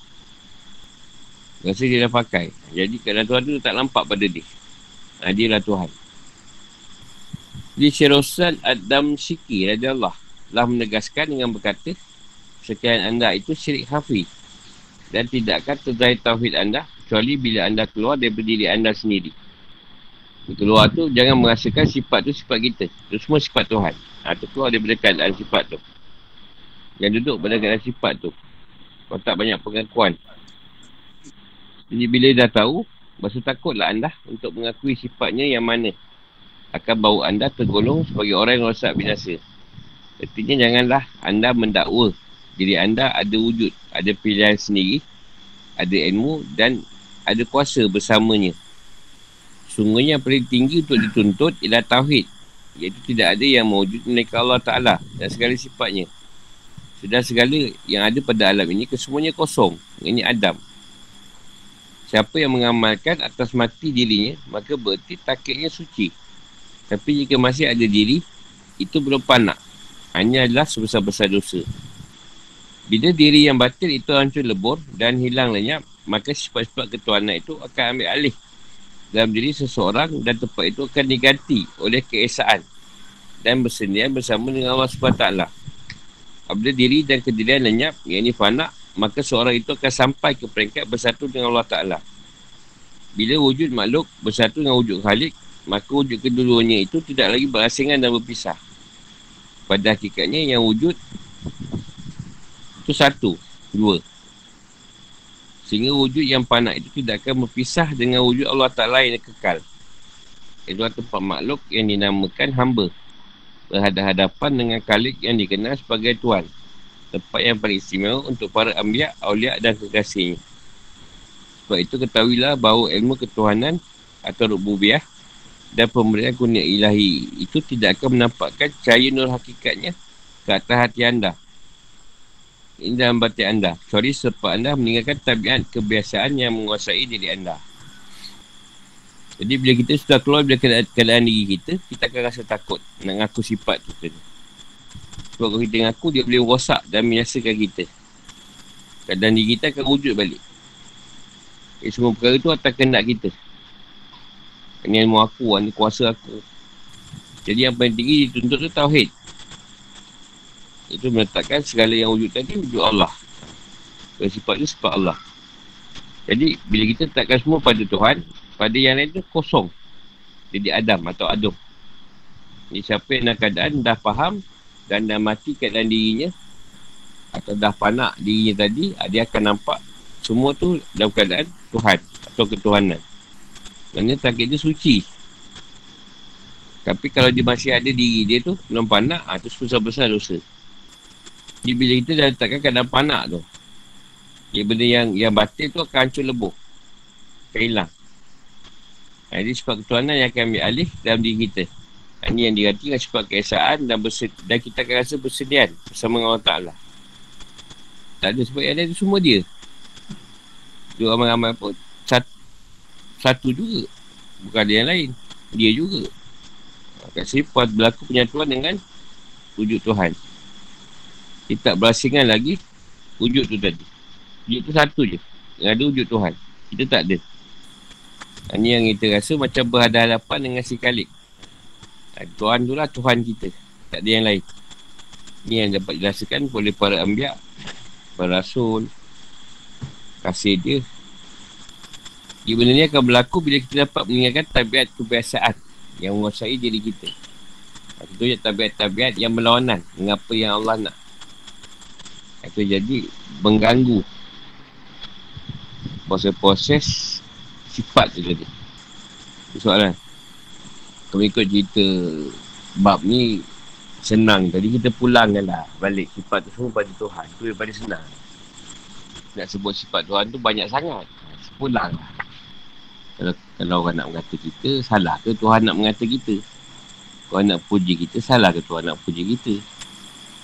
Rasa dia dah pakai. Jadi keadaan Tuhan tu tak nampak pada dia. Ha, dia lah Tuhan. Di Syirosan Adam Syiki Raja Allah telah menegaskan dengan berkata sekalian anda itu syirik hafi dan tidakkah terzahir tauhid anda kecuali bila anda keluar daripada diri anda sendiri. Keluar tu jangan merasakan sifat tu sifat kita. Itu semua sifat Tuhan. Ha, tu keluar daripada keadaan sifat tu. Yang duduk pada keadaan sifat tu. Kau tak banyak pengakuan. Jadi bila dah tahu, masa takutlah anda untuk mengakui sifatnya yang mana akan bawa anda tergolong sebagai orang yang rosak binasa. Artinya janganlah anda mendakwa diri anda ada wujud, ada pilihan sendiri, ada ilmu dan ada kuasa bersamanya. Sungguhnya yang paling tinggi untuk dituntut ialah Tauhid. Iaitu tidak ada yang mewujud mereka Allah Ta'ala dan segala sifatnya. Sedang segala yang ada pada alam ini kesemuanya kosong. Ini Adam. Siapa yang mengamalkan atas mati dirinya, maka berarti takiknya suci. Tapi jika masih ada diri, itu belum panak. Hanya adalah sebesar-besar dosa. Bila diri yang batil itu hancur lebur dan hilang lenyap, maka sifat-sifat ketuanan itu akan ambil alih dalam diri seseorang dan tempat itu akan diganti oleh keesaan dan bersendirian bersama dengan Allah SWT. Apabila diri dan kedirian lenyap, yang ini panak, maka seorang itu akan sampai ke peringkat bersatu dengan Allah Ta'ala. Bila wujud makhluk bersatu dengan wujud khalik, maka wujud kedua-duanya itu tidak lagi berasingan dan berpisah. Pada hakikatnya yang wujud itu satu, dua. Sehingga wujud yang panak itu tidak akan berpisah dengan wujud Allah Ta'ala yang kekal. Itu tempat makhluk yang dinamakan hamba. Berhadapan dengan kalik yang dikenal sebagai Tuhan tempat yang paling istimewa untuk para ambiak, awliya dan kekasihnya. Sebab itu ketahuilah bahawa ilmu ketuhanan atau rububiah dan pemberian kurnia ilahi itu tidak akan menampakkan cahaya nur hakikatnya ke atas hati anda. Ini dalam batin anda. Sorry sebab anda meninggalkan tabiat kebiasaan yang menguasai diri anda. Jadi bila kita sudah keluar dari keadaan, keadaan diri kita, kita akan rasa takut nak ngaku sifat kita ni. Sebab kalau kita ngaku, dia boleh rosak dan menyaksikan kita. Keadaan diri kita akan wujud balik. Jadi semua perkara tu atas kendak kita. Ini ilmu aku, ini kuasa aku. Jadi yang paling tinggi dituntut tu Tauhid. Itu meletakkan segala yang wujud tadi wujud Allah. Dan sifat itu sifat Allah. Jadi bila kita letakkan semua pada Tuhan, pada yang lain tu kosong. Jadi Adam atau Adum. Jadi siapa yang dalam keadaan dah faham dan dah mati keadaan dirinya atau dah panak dirinya tadi, dia akan nampak semua tu dalam keadaan Tuhan atau ketuhanan. Maksudnya takdir dia suci. Tapi kalau dia masih ada diri dia tu, belum panak, ha, tu sebesar-besar dosa. Jadi bila kita dah letakkan keadaan panak tu, ya benda yang yang batin tu akan hancur lebuh. Akan hilang. Ha, jadi sebab ketuanan yang akan ambil alih dalam diri kita. Ha, ini yang diganti dengan sebab keesaan dan, dan kita akan rasa bersedian bersama dengan Allah Ta'ala. Tak ada sebab yang ada tu semua dia. Dua ramai-ramai pun satu, satu juga. Bukan ada yang lain. Dia juga. Kat sifat berlaku penyatuan dengan wujud Tuhan. Kita tak berasingan lagi wujud tu tadi. Wujud tu satu je. Yang ada wujud Tuhan. Kita tak ada. Ini yang kita rasa macam berhadapan dengan si Khalid. Tuhan tu lah Tuhan kita. Tak ada yang lain. Ini yang dapat jelaskan oleh para ambiak, para rasul, kasih dia. Ia benda ni akan berlaku bila kita dapat meninggalkan tabiat kebiasaan yang menguasai diri kita. Itu je tabiat-tabiat yang melawanan dengan apa yang Allah nak. Itu jadi mengganggu proses-proses sifat tu jadi. Itu soalan. Kalau ikut cerita bab ni senang. Tadi kita pulangkan lah balik sifat tu semua pada Tuhan. Itu daripada senang. Nak sebut sifat Tuhan tu banyak sangat. Pulang lah. Kalau, kalau orang nak mengata kita, salah ke Tuhan nak mengata kita? Kalau nak puji kita, salah ke Tuhan nak puji kita?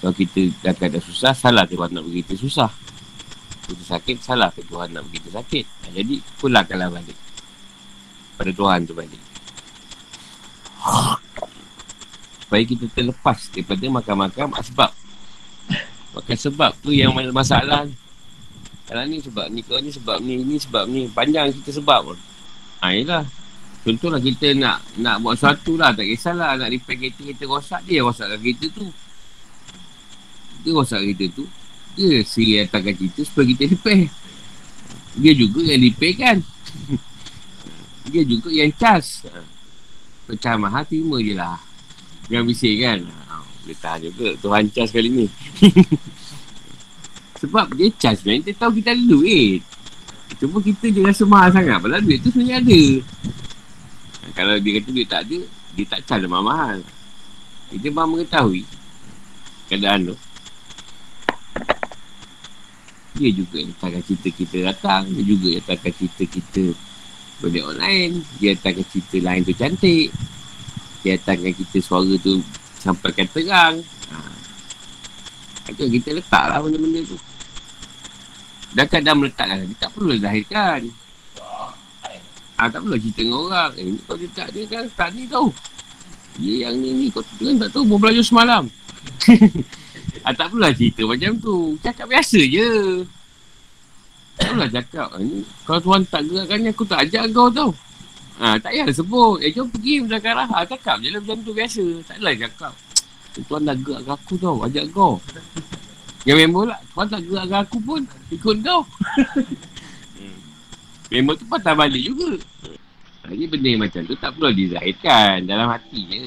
Kalau kita dah kata susah, salah Tuhan nak bagi kita susah. Kita sakit, salah Tuhan nak bagi kita sakit. Ha, jadi, pulangkanlah balik. Pada Tuhan tu balik. Supaya kita terlepas daripada makam-makam asbab. Makan sebab tu yang masalah. Kalau ni sebab ni, kau ni sebab ni, ni sebab ni. Panjang kita sebab pun. Ha, yelah. Contohlah kita nak nak buat sesuatu lah. Tak kisahlah nak repair kereta kita rosak. Dia rosakkan kereta tu dia rosak kereta tu dia siri datangkan cerita supaya kita repair. Dia juga yang repair kan? Dia juga yang cas pecah mahal terima je lah. Jangan bising kan? Dia tahan juga. Tuhan cas kali ni. Sebab dia cas sebenarnya dia tahu kita ada duit. Cuma kita je rasa mahal sangat. Padahal duit tu sebenarnya ada. Kalau dia kata duit tak ada dia tak cas mahal-mahal. Kita mahu mengetahui keadaan tu dia juga yang letakkan cerita kita datang Dia juga yang letakkan cerita kita Benda online Dia letakkan cerita lain tu cantik Dia letakkan kita suara tu Sampaikan terang. Ha. Itu kita letak lah benda-benda tu. Dan kadang meletakkan Dia tak perlu lahirkan Ah ha, tak perlu cerita dengan orang. Eh kau letak dia kan Tak ni tau. Dia yang ni ni Kau tu kan tak tahu belajar semalam Ah, tak perlulah cerita macam tu. Cakap biasa je. Tak perlulah cakap. Ni, kalau Tuhan tak gerakkan ni, aku tak ajak kau tau. Ha, tak payah sebut. Eh, jom pergi belakang Ha, cakap je lah macam tu biasa. Tak adalah cakap. Tuhan dah gerakkan aku tau. Ajak kau. Yang member lah. Tuhan tak gerakkan aku pun. Ikut kau. member tu patah balik juga. Jadi benda macam tu tak perlu dizahirkan dalam hati je.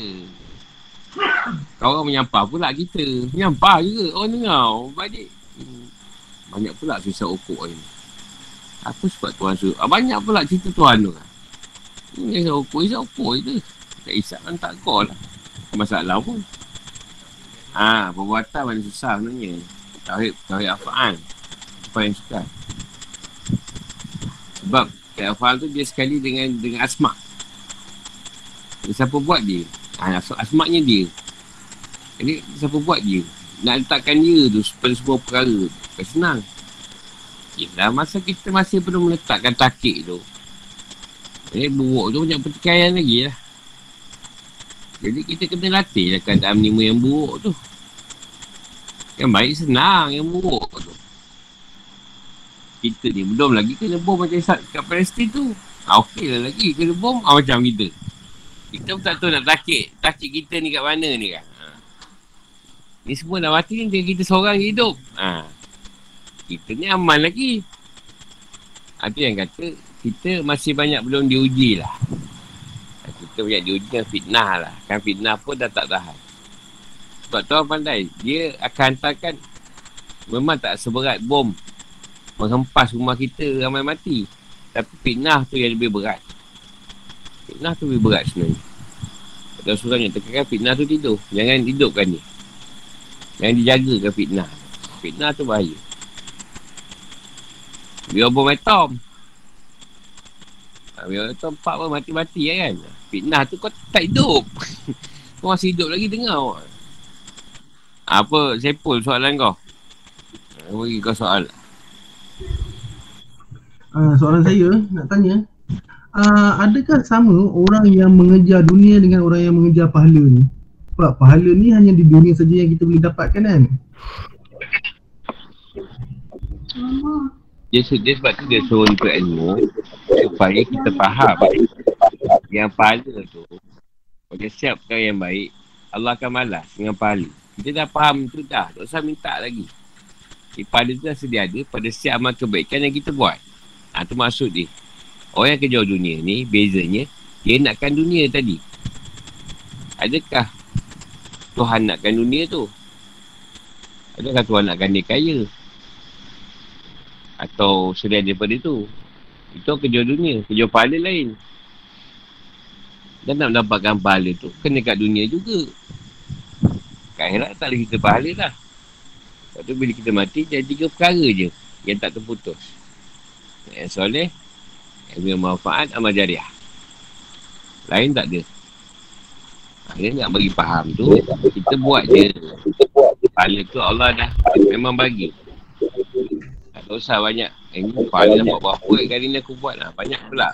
Kau orang menyampah pula kita. Menyampah juga orang dengar. Balik. Hmm. Banyak pula susah ukur ni. Apa sebab Tuhan suruh? Ah, banyak pula cerita Tuhan tu. Ini kisah ukur, kisah ukur je. Tak isap kan tak kau lah. Masalah pun. Ha, perbuatan mana susah sebenarnya. Tauhid, tauhid afa'an. Apa yang suka. Sebab tauhid afa'an tu dia sekali dengan dengan asma. Siapa buat dia? Ha, asmaknya dia. Jadi siapa buat dia? nak letakkan dia tu pada semua perkara. Bukan senang. Yelah, masa kita masih perlu meletakkan takik tu. Eh, buruk tu banyak pertikaian lagi lah. Jadi kita kena latih lah keadaan menima yang buruk tu. Yang baik senang, yang buruk tu. Kita ni belum lagi kena bom macam kat Palestin tu. Ha, okey lah lagi kena bom ha, macam kita. Kita pun tak tahu nak takik. Takik kita ni kat mana ni kan. Ha. Ni semua dah mati ni kita seorang hidup. Ha. Kita ni aman lagi. Tu yang kata kita masih banyak belum diuji lah. Kita banyak diuji dengan fitnah lah. Kan fitnah pun dah tak tahan. Sebab tu orang pandai. Dia akan hantarkan memang tak seberat bom menghempas rumah kita ramai mati. Tapi fitnah tu yang lebih berat. Fitnah tu lebih berat sebenarnya. Dalam surah yang tekankan fitnah tu tidur. Jangan hidupkan dia. Jangan dijagakan fitnah. Fitnah tu bahaya. Biar bom atom. Ha, biar atom empat pun mati-mati ya kan. Fitnah tu kau tak hidup. kau masih hidup lagi dengar. Apa sepul soalan kau? Bagi kau soal. Uh, soalan saya nak tanya uh, adakah sama orang yang mengejar dunia dengan orang yang mengejar pahala ni? Sebab pahala ni hanya di dunia saja yang kita boleh dapatkan kan? Dia, dia sebab tu dia suruh ikut ilmu supaya kita faham yang pahala tu macam siap perkara yang baik Allah akan malas dengan pahala. Kita dah faham tu dah. Tak usah minta lagi. Pahala tu dah sedia ada pada siap amal kebaikan yang kita buat. Ha, tu maksud dia. Orang yang kejar dunia ni, bezanya, dia nakkan dunia tadi. Adakah Tuhan nakkan dunia tu? Adakah Tuhan nakkan dia kaya? Atau selain daripada tu? Itu kejar dunia, kejar pahala lain. Dan nak mendapatkan pahala tu, kena kat dunia juga. Kat akhirat tak boleh kita pahala lah. Lepas tu bila kita mati, jadi tiga perkara je yang tak terputus. Yang soleh, Ilmu manfaat amal jariah. Lain tak ada. Dia nak bagi faham tu, kita buat je. Pahala tu Allah dah memang bagi. Tak usah banyak. Eh, ni pahala nak buat berapa kali ni aku buat lah. Banyak pula.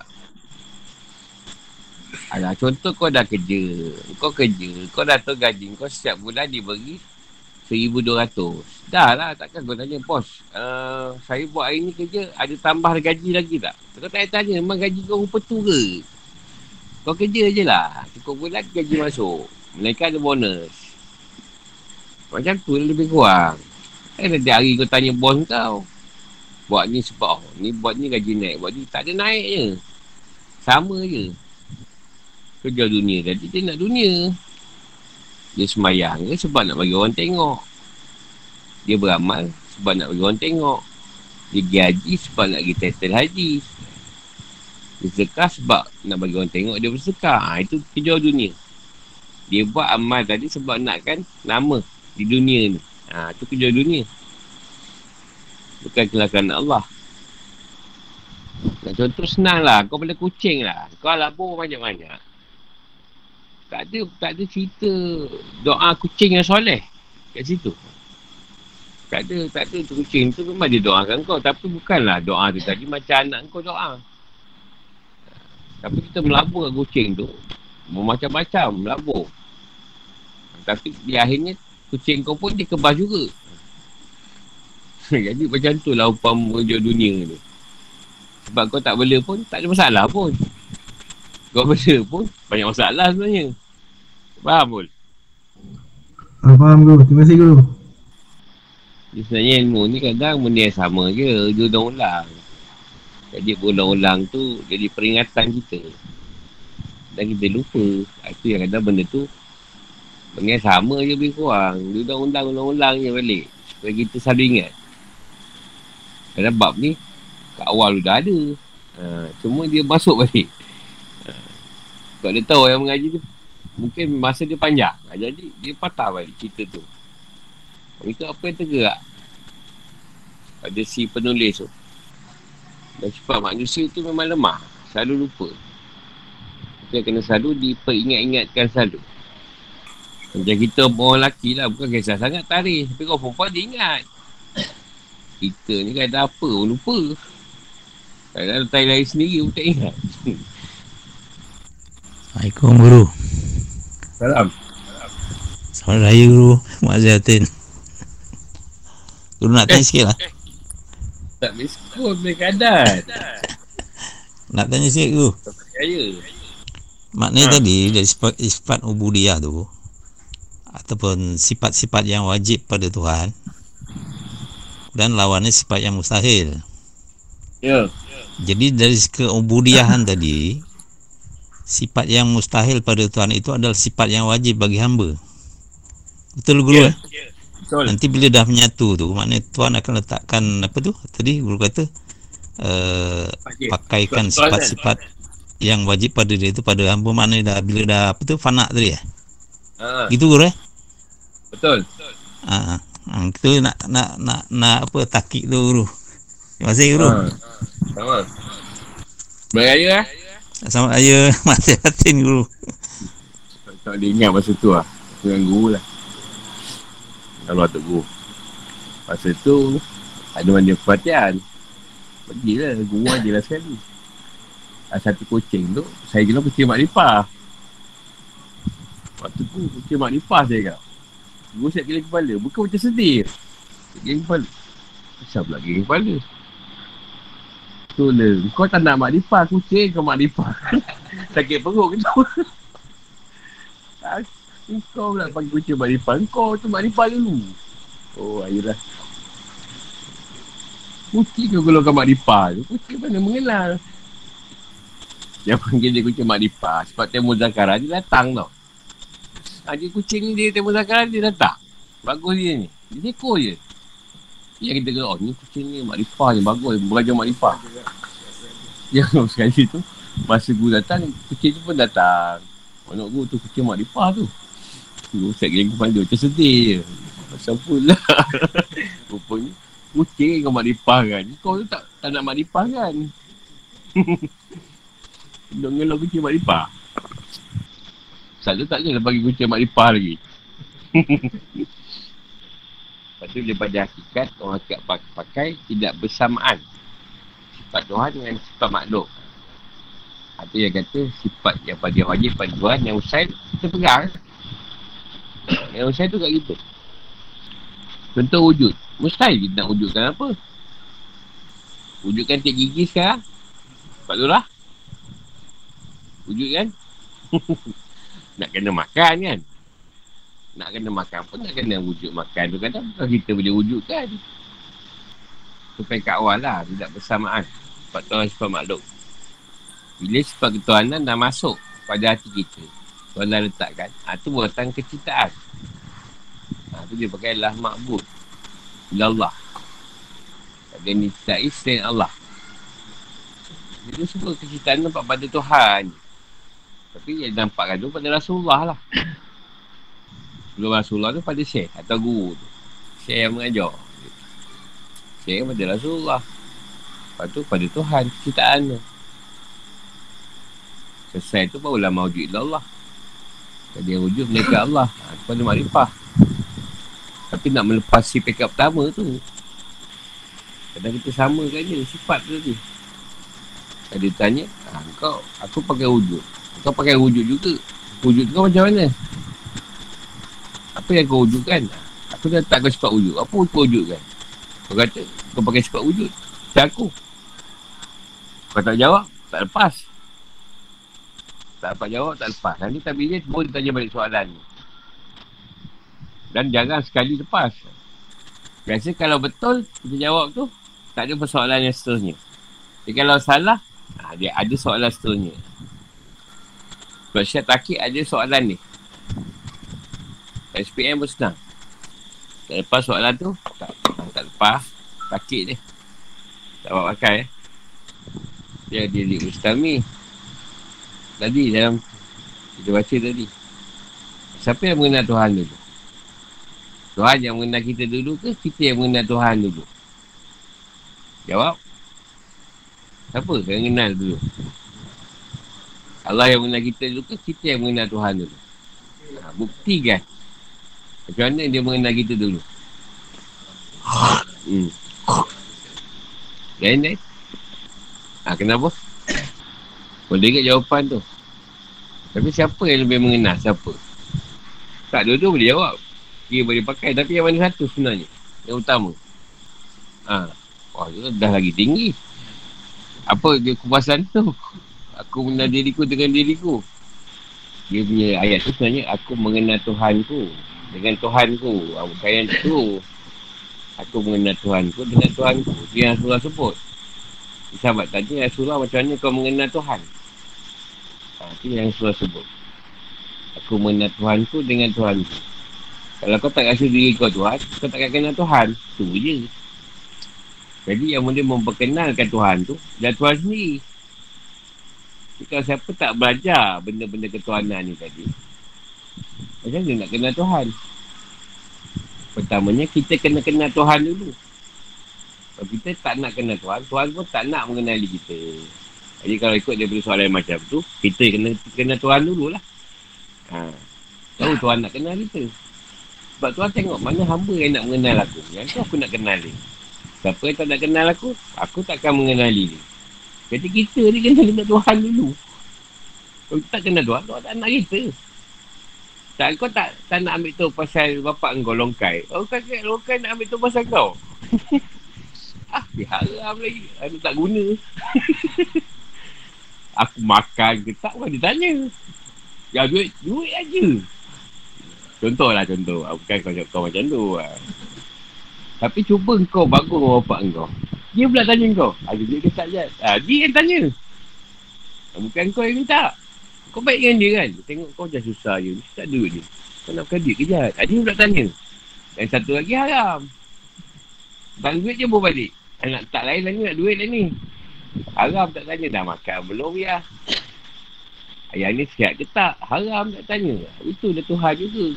Alah, contoh kau dah kerja. Kau kerja. Kau dah tahu gaji. Kau setiap bulan diberi RM1,200. Dah lah, takkan kau tanya, bos, uh, saya buat hari ni kerja, ada tambah gaji lagi tak? Kau tak tanya, memang gaji kau rupa tu ke? Kau kerja je lah. Cukup bulan gaji masuk. Mereka ada bonus. Macam tu lebih kurang. Eh, nanti hari kau tanya bos kau. Buat ni sebab, oh, ni buat ni gaji naik. Buat ni tak ada naik je. Sama je. Kerja dunia tadi, dia nak dunia. Dia semayang ke sebab nak bagi orang tengok. Dia beramal sebab nak bagi orang tengok. Dia pergi haji sebab nak pergi title haji. Dia sedekah sebab nak bagi orang tengok dia bersedekah. Ha, itu kerja dunia. Dia buat amal tadi sebab nakkan nama di dunia ni. Ha, itu kerja dunia. Bukan kelakan Allah. Contoh senang lah. Kau boleh kucing lah. Kau labur banyak-banyak tak ada tak ada cerita doa kucing yang soleh kat situ. Tak ada, tak ada tu kucing tu memang dia doakan kau tapi bukanlah doa tu tadi macam anak kau doa. Tapi kita melabur kucing tu macam-macam melabur. Tapi di akhirnya kucing kau pun dia kebas juga. Jadi macam tu lah upam kerja dunia tu. Sebab kau tak boleh pun tak ada masalah pun. Kau benda pun banyak masalah sebenarnya. Faham pun? Ah, faham guru. Terima kasih guru. Jadi sebenarnya ilmu ni kadang benda yang sama je. Dia ulang-ulang. Jadi ulang-ulang tu jadi peringatan kita. Dan kita lupa. Itu yang kadang benda tu benda yang sama je lebih kurang. Dia ulang-ulang, ulang-ulang je balik. Supaya kita selalu ingat. Kadang bab ni kat awal dah ada. Ha, cuma dia masuk balik. Ha, sebab dia tahu yang mengaji tu mungkin masa dia panjang. Jadi dia patah balik cerita tu. Itu apa yang tergerak pada si penulis tu. Dan sifat manusia tu memang lemah. Selalu lupa. Kita kena selalu diperingat-ingatkan selalu. Macam kita orang lelaki lah. Bukan kisah sangat tarikh. Tapi kalau perempuan dia ingat. Kita ni ada apa pun lupa. Kadang-kadang tarik lari sendiri pun tak ingat. Assalamualaikum Guru. Salam. Selamat Raya Guru. Maziatin. Guru nak tanya sikit lah. Tak miskul boleh kadang. Nak tanya sikit Guru. Tak percaya. Maknanya Ha. tadi dari sifat, sifat ubudiyah tu ataupun sifat-sifat yang wajib pada Tuhan dan lawannya sifat yang mustahil. Ya. Jadi dari keubudiyahan tadi sifat yang mustahil pada Tuhan itu adalah sifat yang wajib bagi hamba. Betul guru Ya. eh? Betul. Nanti bila dah menyatu tu maknanya Tuhan akan letakkan apa tu? Tadi guru kata uh, Wajib. pakaikan Tuan- tuan- sifat-sifat yang wajib pada dia tu pada hamba maknanya dah bila dah apa tu fana tadi eh? Ha, Gitu guru eh? betul. Ha. Ha, kita nak nak nak nak apa takik tu guru. Terima kasih guru. Ha. Sama. Beraya lah. Selamat raya mati batin guru. Tak boleh ingat masa tu lah. Dengan guru lah. Kalau atuk guru. Masa tu, ada mana perhatian. Pergilah, guru aja lah sekali. Ada satu kucing tu, saya kira kucing mak lipah. Waktu tu, kucing mak lipah saya kata. Guru siap gila kepala. Bukan macam sedih. Gila kepala. Kenapa pula gila kepala? Tu lah. Kau tak nak mak lipah, kucing kau mak lipah. Sakit perut ke tu? Ah, Kau pula panggil kucing mak lipah. Kau tu mak lipah dulu. Oh, ayolah. Kucing kau golongkan mak lipah tu. Kucing mana mengenal. Dia panggil dia kucing mak lipah. Sebab temu Zakara dia datang tau. Ha, dia kucing dia temu Zakara dia datang. Bagus dia ni. Dia ekor je. Yang kita kata, oh ni kucing ni mak lipah ni bagus. Beraja mak lipah. Ya, sekali tu. Masa guru datang, kucing tu pun datang. Anak guru tu kucing mak lipah tu. Guru set geng kepala dia. Macam sedih je. Macam pula. Rupanya, kucing kau mak lipah kan. Kau tu tak, tak nak mak lipah kan. Ngelau kucing mak lipah. Selalu tak kena bagi kucing mak lipah lagi. Lepas tu daripada hakikat, orang hakikat pak- pakai tidak bersamaan. Sifat Tuhan dengan sifat makhluk. Itu yang kata sifat yang pada wajib pada Tuhan yang usai kita pegang. Yang usai tu kat kita. Contoh wujud. Mustahil kita nak wujudkan apa. Wujudkan tiap gigi sekarang. Sebab tu lah. Wujud kan? nak kena makan kan? Nak kena makan pun nak kena wujud makan tu kan. Bukan kita boleh wujudkan. Sampai kat awal lah. Tidak bersamaan. Sebab Tuhan sifat makhluk. Bila sifat ketuhanan dah masuk pada hati kita. Tuhan dah letakkan. Ha, tu buatan keciptaan. Ha, tu dia pakai lah makbud. Bila Allah. Tak ada nitai selain Allah. Jadi semua keciptaan nampak pada Tuhan. Tapi yang nampakkan tu pada Rasulullah lah. Sebelum Rasulullah tu pada Syekh atau guru tu. Syekh yang mengajar. Syekh pada Rasulullah. Lepas tu pada Tuhan ciptaan tu. Selesai tu barulah mawujud Allah. Jadi yang wujud mereka Allah. Ha, tu pada makrifah. Tapi nak melepasi pekat pertama tu. Kadang kita samakan je sifat tu tadi. Kalau dia tanya, ha, kau, aku pakai wujud. Kau pakai wujud juga. Wujud kau macam mana? Apa yang kau wujudkan? Aku dah tak kau sifat wujud. Apa kau wujudkan? Kau kata, kau pakai sifat wujud. Macam aku. Kau tak jawab, tak lepas. Tak dapat jawab, tak lepas. Nanti tak bila semua dia tanya balik soalan ni. Dan jarang sekali lepas. Biasa kalau betul, kita jawab tu, tak ada persoalan yang seterusnya. Tapi kalau salah, ha, dia ada soalan seterusnya. Sebab Syed Takik ada soalan ni. SPM pun senang. Tak lepas soalan tu, tak, tak lepas. Takik dia. Tak buat pakai eh. Dia dia di Ustami. Tadi dalam kita baca tadi. Siapa yang mengenal Tuhan dulu? Tuhan yang mengenal kita dulu ke kita yang mengenal Tuhan dulu? Jawab. Siapa yang mengenal dulu? Allah yang mengenal kita dulu ke kita yang mengenal Tuhan dulu? Ha, bukti Macam mana dia mengenal kita dulu? Hmm. Lain, lain. Ha, kenapa? Boleh ingat jawapan tu. Tapi siapa yang lebih mengenal? Siapa? Tak, dua-dua boleh jawab. Dia boleh pakai. Tapi yang mana satu sebenarnya? Yang utama. Ha. Wah, tu dah lagi tinggi. Apa dia kepuasan tu? Aku mengenal diriku dengan diriku. Dia punya ayat tu sebenarnya aku mengenal Tuhan ku dengan Tuhan ku. Bukan yang tu. Aku mengenal Tuhan ku dengan Tuhan ku. Yang Rasulullah sebut. Sahabat tanya Rasulullah macam mana kau mengenal Tuhan? Ha, itu yang Rasulullah sebut. Aku mengenal Tuhan ku dengan Tuhan ku. Kalau kau tak rasa diri kau Tuhan, kau tak akan kenal Tuhan. Tu je. Jadi yang boleh memperkenalkan Tuhan tu, dan Tuhan sendiri. Jadi kalau siapa tak belajar benda-benda ketuhanan ni tadi, macam mana nak kenal Tuhan? Pertamanya, kita kena kenal Tuhan dulu. Kalau kita tak nak kenal Tuhan, Tuhan pun tak nak mengenali kita. Jadi kalau ikut daripada soalan macam tu, kita kena kenal Tuhan dululah. Ha. Tahu Tuhan nak kenal kita. Sebab Tuhan tengok mana hamba yang nak mengenal aku. Yang tu aku nak kenal dia. Siapa yang tak nak kenal aku, aku takkan mengenali dia. Jadi kita ni kena kenal Tuhan dulu. Kalau tak kenal Tuhan, Tuhan tak nak kita. Tak, kau tak, tak nak ambil tu pasal bapak kau longkai. Oh, kan longkai nak ambil tu pasal kau. ah, dia haram lagi. Aku tak guna. aku makan ke tak, bukan dia tanya. Ya, duit, duit aja. Contoh lah contoh. Bukan kau cakap kau macam tu. Lah. Tapi cuba kau bagus bapak kau. Dia pula tanya kau. Ada duit ke tak je? Ah, dia yang tanya. Bukan kau yang minta. Kau baik dengan dia kan? Tengok kau macam susah je. Mesti tak duit dia. Kau nak bukan duit kejap. Ah, dia pula tanya. Dan satu lagi haram. Bang duit je bawa balik. Nak tak lain lagi nak duit lah ni. Haram tak tanya. Dah makan belum ya? Ayah ni sihat ke tak? Haram tak tanya. Itu dah Tuhan juga.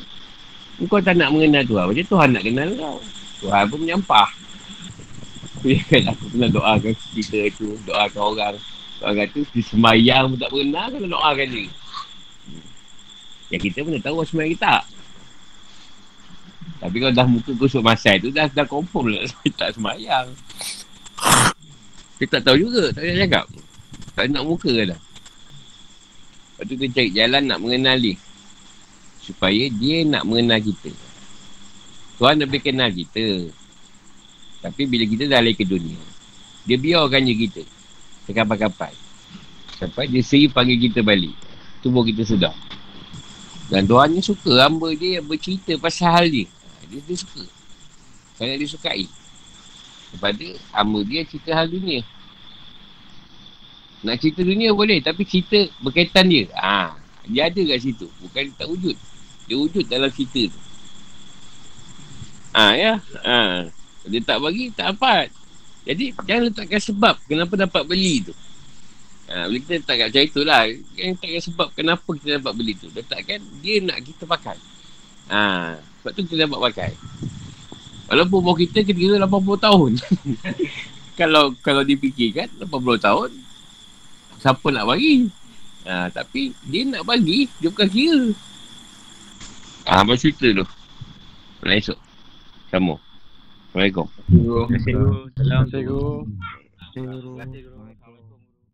Kau tak nak mengenal Tuhan. Macam Tuhan nak kenal kau. Tuhan pun menyampah. Ya kan aku pernah doakan kita tu. Doakan orang. Orang kata di semayang pun tak pernah kena doakan dia. Yang kita pun tahu semayang kita. Tapi kalau dah muka kusuk masai tu dah dah confirm lah tak semayang. Kita tak tahu juga. Tak payah cakap. Tak nak muka dah. Lepas tu kita cari jalan nak mengenali. Supaya dia nak mengenal kita. Tuhan lebih kenal kita. Tapi bila kita dah ke dunia, dia biarkan je kita. Sekapai-kapai. Sampai dia sendiri panggil kita balik. Tubuh kita sedar. Dan Tuhan ni suka hamba dia yang bercerita pasal hal dia. Dia, dia suka. Sangat dia sukai. Kepada hamba dia cerita hal dunia. Nak cerita dunia boleh. Tapi cerita berkaitan dia. Ha, dia ada kat situ. Bukan tak wujud. Dia wujud dalam cerita tu. Ha, ya. Ha. Dia tak bagi, tak dapat. Jadi, jangan letakkan sebab kenapa dapat beli tu. Ha, bila kita letakkan macam itulah. Jangan letakkan sebab kenapa kita dapat beli tu. Letakkan dia nak kita pakai. Ha, sebab tu kita dapat pakai. Walaupun umur kita kira 80 tahun. kalau kalau dipikirkan 80 tahun, siapa nak bagi? Ha, tapi dia nak bagi, dia bukan kira. Ah, ha, apa cerita tu? Mulai esok. Sama. Assalamualaikum. Terima kasih. Terima kasih. Terima kasih.